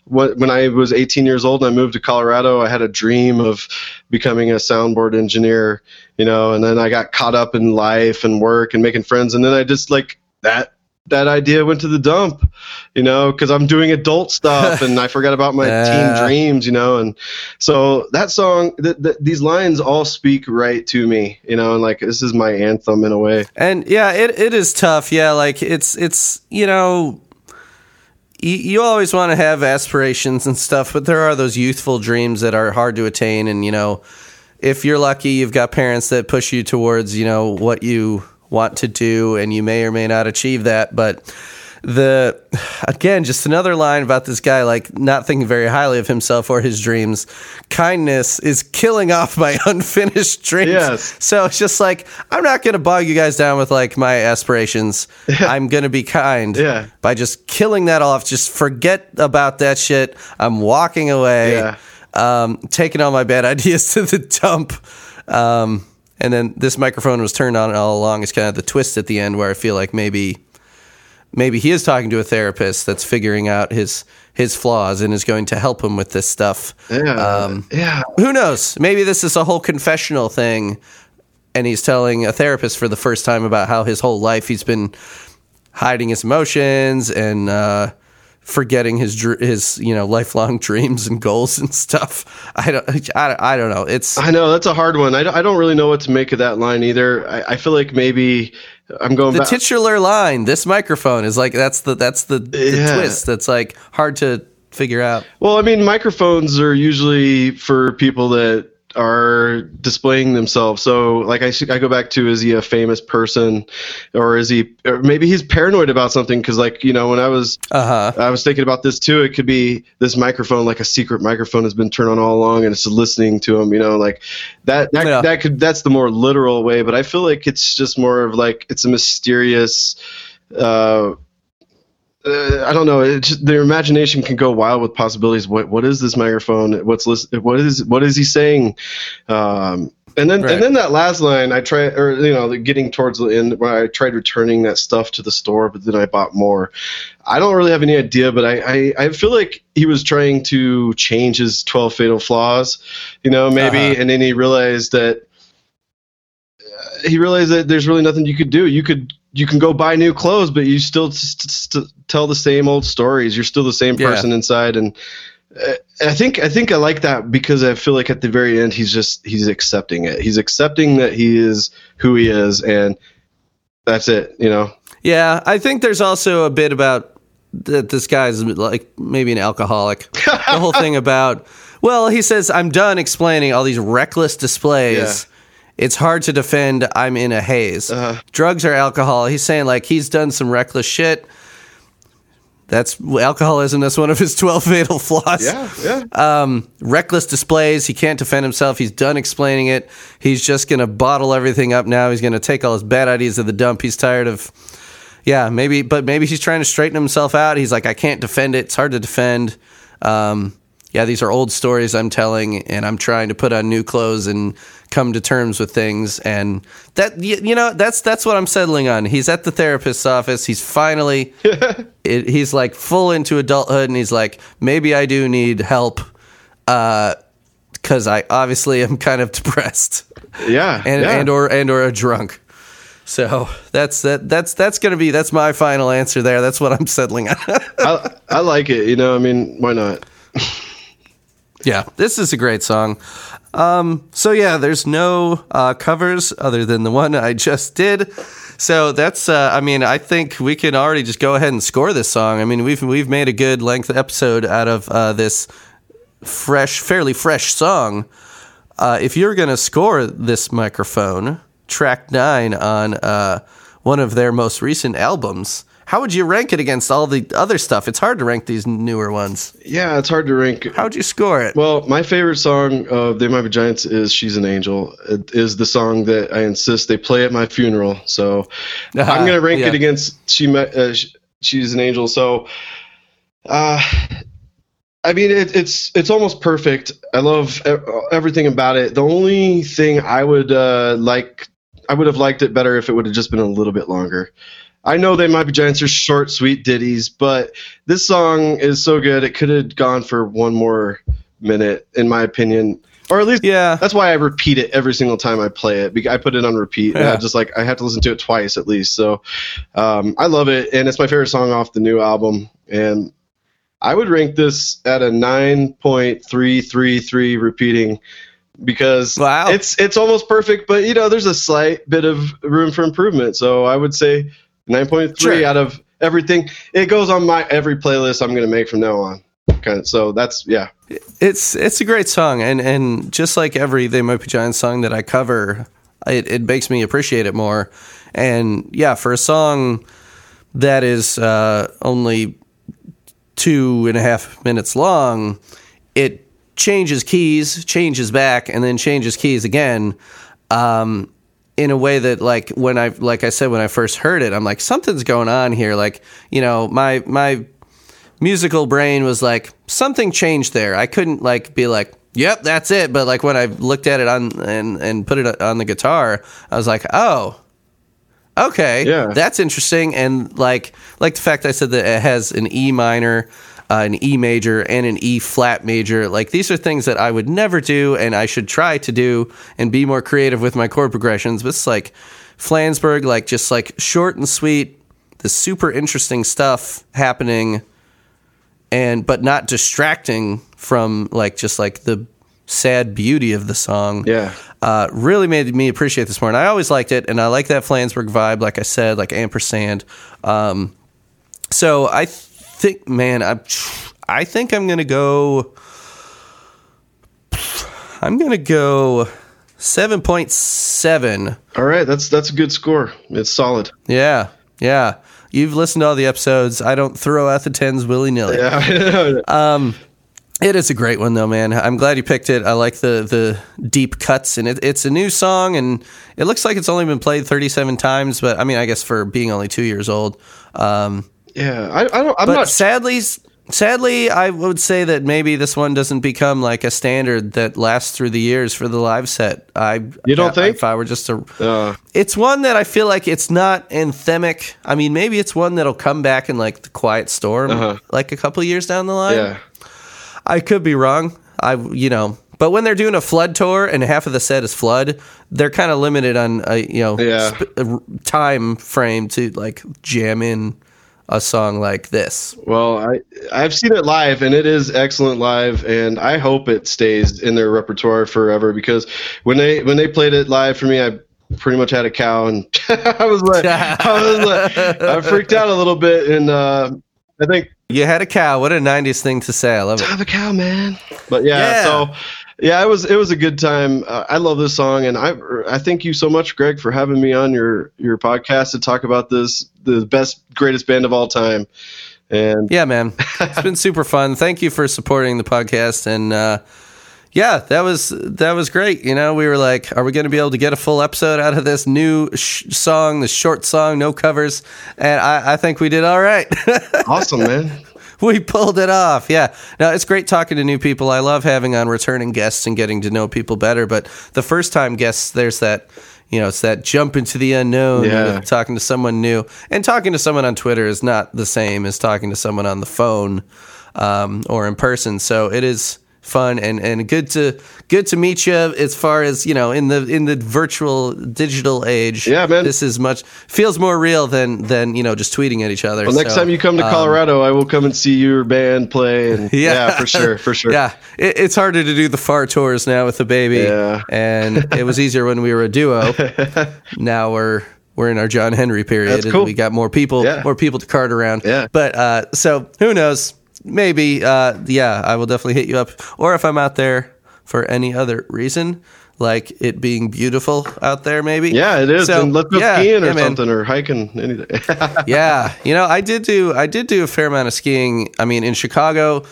what, when I was 18 years old and I moved to Colorado, I had a dream of becoming a soundboard engineer. You know, and then I got caught up in life and work and making friends, and then I just like that that idea went to the dump, you know, because I'm doing adult stuff and I forgot about my <laughs> Yeah. teen dreams, you know, and so that song, th- th- these lines all speak right to me, you know, and like this is my anthem in a way. And yeah, it, it is tough. Yeah, like it's it's you know, you, you always want to have aspirations and stuff, but there are those youthful dreams that are hard to attain. And you know, if you're lucky, you've got parents that push you towards you know what you want to do, and you may or may not achieve that. But the again, just another line about this guy like not thinking very highly of himself or his dreams. Kindness is killing off my <laughs> unfinished dreams. Yes. So it's just like I'm not going to bog you guys down with like my aspirations. I'm going to be kind. Yeah. By just killing that off, just forget about that shit. I'm walking away. Yeah. Um, taking all my bad <laughs> ideas to the dump. Um, and then this microphone was turned on all along. It's kind of the twist at the end where I feel like maybe maybe he is talking to a therapist that's figuring out his his flaws and is going to help him with this stuff. Yeah, Um, yeah, who knows? Maybe this is a whole confessional thing, and he's telling a therapist for the first time about how his whole life he's been hiding his emotions and uh, forgetting his his you know lifelong <laughs> dreams and goals and stuff. I don't I, I don't know. It's I know that's a hard one. I, don't- I don't really know what to make of that line either. I, I feel like maybe I'm going the back. titular line. This microphone is like that's the that's the, the Yeah. twist. That's like hard to figure out. Well, I mean, microphones are usually for people that are displaying themselves. So, like, I, I go back to is he a famous person, or is he, or maybe he's paranoid about something? Because, like, you know, when I was, Uh huh. I was thinking about this too. It could be this microphone, like a secret microphone, has been turned on all along, and it's listening to him. You know, like that. That, Yeah. that could. That's the more literal way. But I feel like it's just more of like it's a mysterious. Uh, uh, I don't know. It just, their imagination can go wild with possibilities. What what is this microphone? What's lis- what is what is he saying? Um, and then Right. and then that last line, I try or you know, getting towards the end where I tried returning that stuff to the store, but then I bought more. I don't really have any idea, but I I, I feel like he was trying to change his twelve fatal flaws, you know, maybe, Uh-huh. and then he realized that uh, he realized that there's really nothing you could do. You could you can go buy new clothes, but you still st- st- tell the same old stories. You're still the same Yeah. person inside, and uh, I think I think I like that because I feel like at the very end he's just he's accepting it. He's accepting that he is who he is, and that's it. You know. Yeah, I think there's also a bit about that this guy's like maybe an alcoholic. the whole thing <laughs> about well, he says I'm done explaining all these reckless displays. Yeah. It's hard to defend. I'm in a haze. Uh-huh. Drugs or alcohol. He's saying like he's done some reckless shit. That's alcoholism. That's one of his <laughs> twelve fatal flaws. yeah. Um, reckless displays. He can't defend himself. He's done explaining it. He's just going to bottle everything up now. He's going to take all his bad ideas to the dump. He's tired of, yeah, maybe, but maybe he's trying to straighten himself out. He's like, I can't defend it. It's hard to defend. Um, yeah, these are old stories I'm telling, and I'm trying to put on new clothes and come to terms with things. And that, you, you know, that's that's what I'm settling on. He's at the therapist's office. He's finally, <laughs> it, he's like full into adulthood, and he's like, maybe I do need help, uh, because I obviously am kind of <laughs> depressed Yeah. and yeah. and or and or a drunk. So that's that that's that's gonna be that's my final answer there. That's what I'm settling on. <laughs> I, I like it. You know. I mean, why not? Yeah, this is a great song. Um, so yeah, there's no uh, covers other than the one I just did. So that's, uh, I mean, I think we can already just go ahead and score this song. I mean, we've we've made a good length episode out of uh, this fresh, fairly fresh song. Uh, if you're gonna score this microphone, track nine on uh, one of their most recent albums, how would you rank it against all the other stuff? It's hard to rank these newer ones. Yeah, it's hard to rank. How would you score it? Well, my favorite song of They Might Be Giants is "She's an Angel." It is the song that I insist they play at my funeral. So I'm gonna rank yeah. it against "She Might." Uh, She's an Angel. So, uh, I mean, it, it's it's almost perfect. I love everything about it. The only thing I would uh, like. I would have liked it better if it would have just been a little bit longer. I know they might be giants are short, sweet ditties, but this song is so good it could have gone for one more minute, in my opinion, or at least Yeah. That's why I repeat it every single time I play it. I put it on repeat. and I Yeah. just like I have to listen to it twice at least. So um, I love it, and it's my favorite song off the new album. And I would rank this at a nine point three three three repeating because Wow. it's it's almost perfect, but you know there's a slight bit of room for improvement. So I would say nine point three Sure. out of everything. It goes on my every playlist I'm gonna make from now on. Kind of, so that's yeah. It's it's a great song, and and just like every They Might Be Giants song that I cover, it, it makes me appreciate it more. And yeah, for a song that is uh, only two and a half minutes long, it changes keys, changes back, and then changes keys again. Um, in a way that like when I like I said when I first heard it, I'm like something's going on here. Like you know my my musical brain was like something changed there. I couldn't like be like, "Yep, that's it." But like when I looked at it on and and put it on the guitar, I was like, "Oh, okay, Yeah. that's interesting." And like like the fact I said that it has an E minor. Uh, an E major and an E flat major. Like these are things that I would never do, and I should try to do and be more creative with my chord progressions. But it's like Flansburgh, like just like short and sweet, the super interesting stuff happening and but not distracting from like just like the sad beauty of the song. Yeah. Uh, really made me appreciate this more. And I always liked it, and I like that Flansburgh vibe, like I said, like ampersand. Um, so I think, man, I I think I'm gonna go. I'm gonna go seven point seven. All right, that's that's a good score. It's solid. Yeah, yeah. You've listened to all the episodes. I don't throw out the tens willy nilly. Yeah. <laughs> um, It is a great one though, man. I'm glad you picked it. I like the the deep cuts, and it, it's a new song, and it looks like it's only been played 37 times. But I mean, I guess for being only two years old, um, yeah. I, I don't. I'm but not. sadly, sadly, I would say that maybe this one doesn't become like a standard that lasts through the years for the live set. I You don't if think? If I were just to, Uh, it's one that I feel like it's not anthemic. I mean, maybe it's one that'll come back in like the Quiet Storm, Uh-huh. like a couple years down the line. yeah. I could be wrong. I you know, but when they're doing a flood tour and half of the set is flood, they're kind of limited on a you know Yeah. sp- a r- time frame to like jam in a song like this. Well, I I've seen it live, and it is excellent live, and I hope it stays in their repertoire forever because when they when they played it live for me, I pretty much had a cow, and <laughs> I was like, I was like, I freaked out a little bit, and uh, I think You had a cow. What a '90s thing to say. I love I it. have a cow, man. But yeah, Yeah. so yeah, it was it was a good time. Uh, I love this song, and I I thank you so much, Greg, for having me on your your podcast to talk about this the best greatest band of all time. And Yeah, man, it's been super fun. Thank you for supporting the podcast and. uh yeah, that was that was great. You know, we were like, "Are we going to be able to get a full episode out of this new sh- song, this short song, no covers?" And I, I think we did all right. <laughs> awesome, man. <laughs> we pulled it off. Yeah. Now it's great talking to new people. I love having on returning guests and getting to know people better. But the first time guests, there's that, you know, it's that jump into the unknown Yeah. talking to someone new. And talking to someone on Twitter is not the same as talking to someone on the phone um, or in person. So it is fun and, and good to good to meet you as far as you know in the in the virtual digital age Yeah, man. this is much feels more real than than you know just tweeting at each other Well, next So, time you come to um, Colorado, I will come and see your band play. And <laughs> yeah, for sure, for sure. Yeah, it, it's harder to do the far tours now with the baby. Yeah. and it was easier when we were a duo. <laughs> now we're we're in our John Henry period, That's and we got more people, Yeah. more people to cart around. Yeah. but uh, so who knows? Maybe, uh, yeah, I will definitely hit you up. Or if I'm out there for any other reason, like it being beautiful out there, maybe. Yeah, it is. So, and let's go yeah, skiing or yeah, something, or hiking. <laughs> Anything. yeah, you know, I did do I did do a fair amount of skiing. I mean, in Chicago,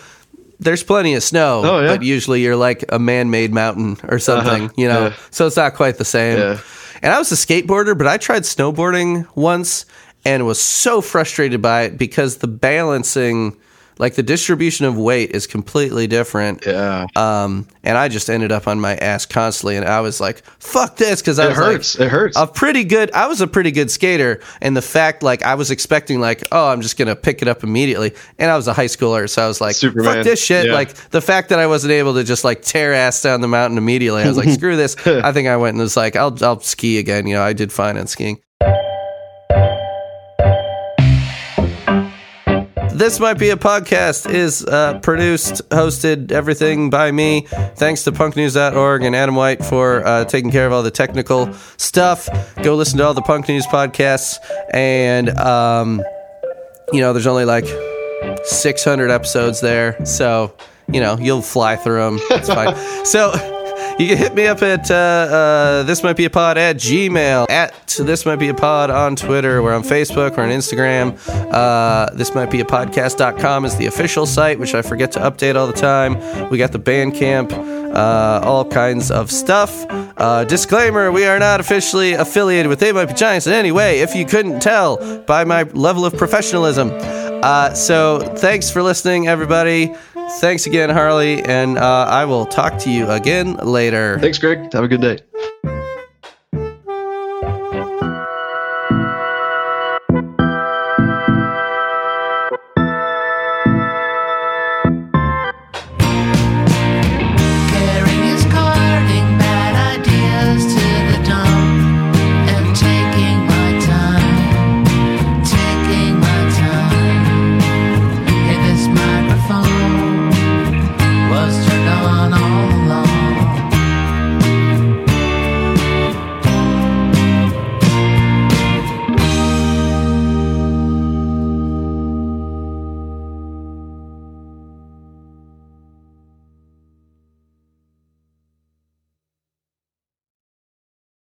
there's plenty of snow, Oh, yeah? but usually you're like a man-made mountain or something, Uh-huh, you know. yeah. So it's not quite the same. Yeah. And I was a skateboarder, but I tried snowboarding once and was so frustrated by it because the balancing Like the distribution of weight is completely different. Yeah. Um, and I just ended up on my ass constantly, and I was like, "Fuck this," because I it was hurts. like, it hurts. a pretty good. I was a pretty good skater, and the fact like I was expecting like, oh, I'm just gonna pick it up immediately, and I was a high schooler, so I was like, Superman. fuck this shit. Yeah. Like the fact that I wasn't able to just like tear ass down the mountain immediately, I was like, <laughs> screw this. I think I went and was like, I'll I'll ski again. You know, I did fine on skiing. This Might Be a Podcast is uh, produced, hosted, everything by me. Thanks to punknews.org and Adam White for uh, taking care of all the technical stuff. Go listen to all the Punk News podcasts. And, um, you know, there's only like 600 episodes there. So, you know, you'll fly through them. It's fine. <laughs> so, you can hit me up at uh, uh, this might be a pod at gmail at this might be a pod on twitter. We're on facebook we're on instagram. Uh, this might be a podcast.com is the official site which i forget to update all the time. We got the bandcamp uh, all kinds of stuff. Uh, disclaimer we are not officially affiliated with they might be giants in any way. If you couldn't tell by my level of professionalism uh, so thanks for listening everybody Thanks again, Harley, and uh, I will talk to you again later. Thanks, Greg. Have a good day.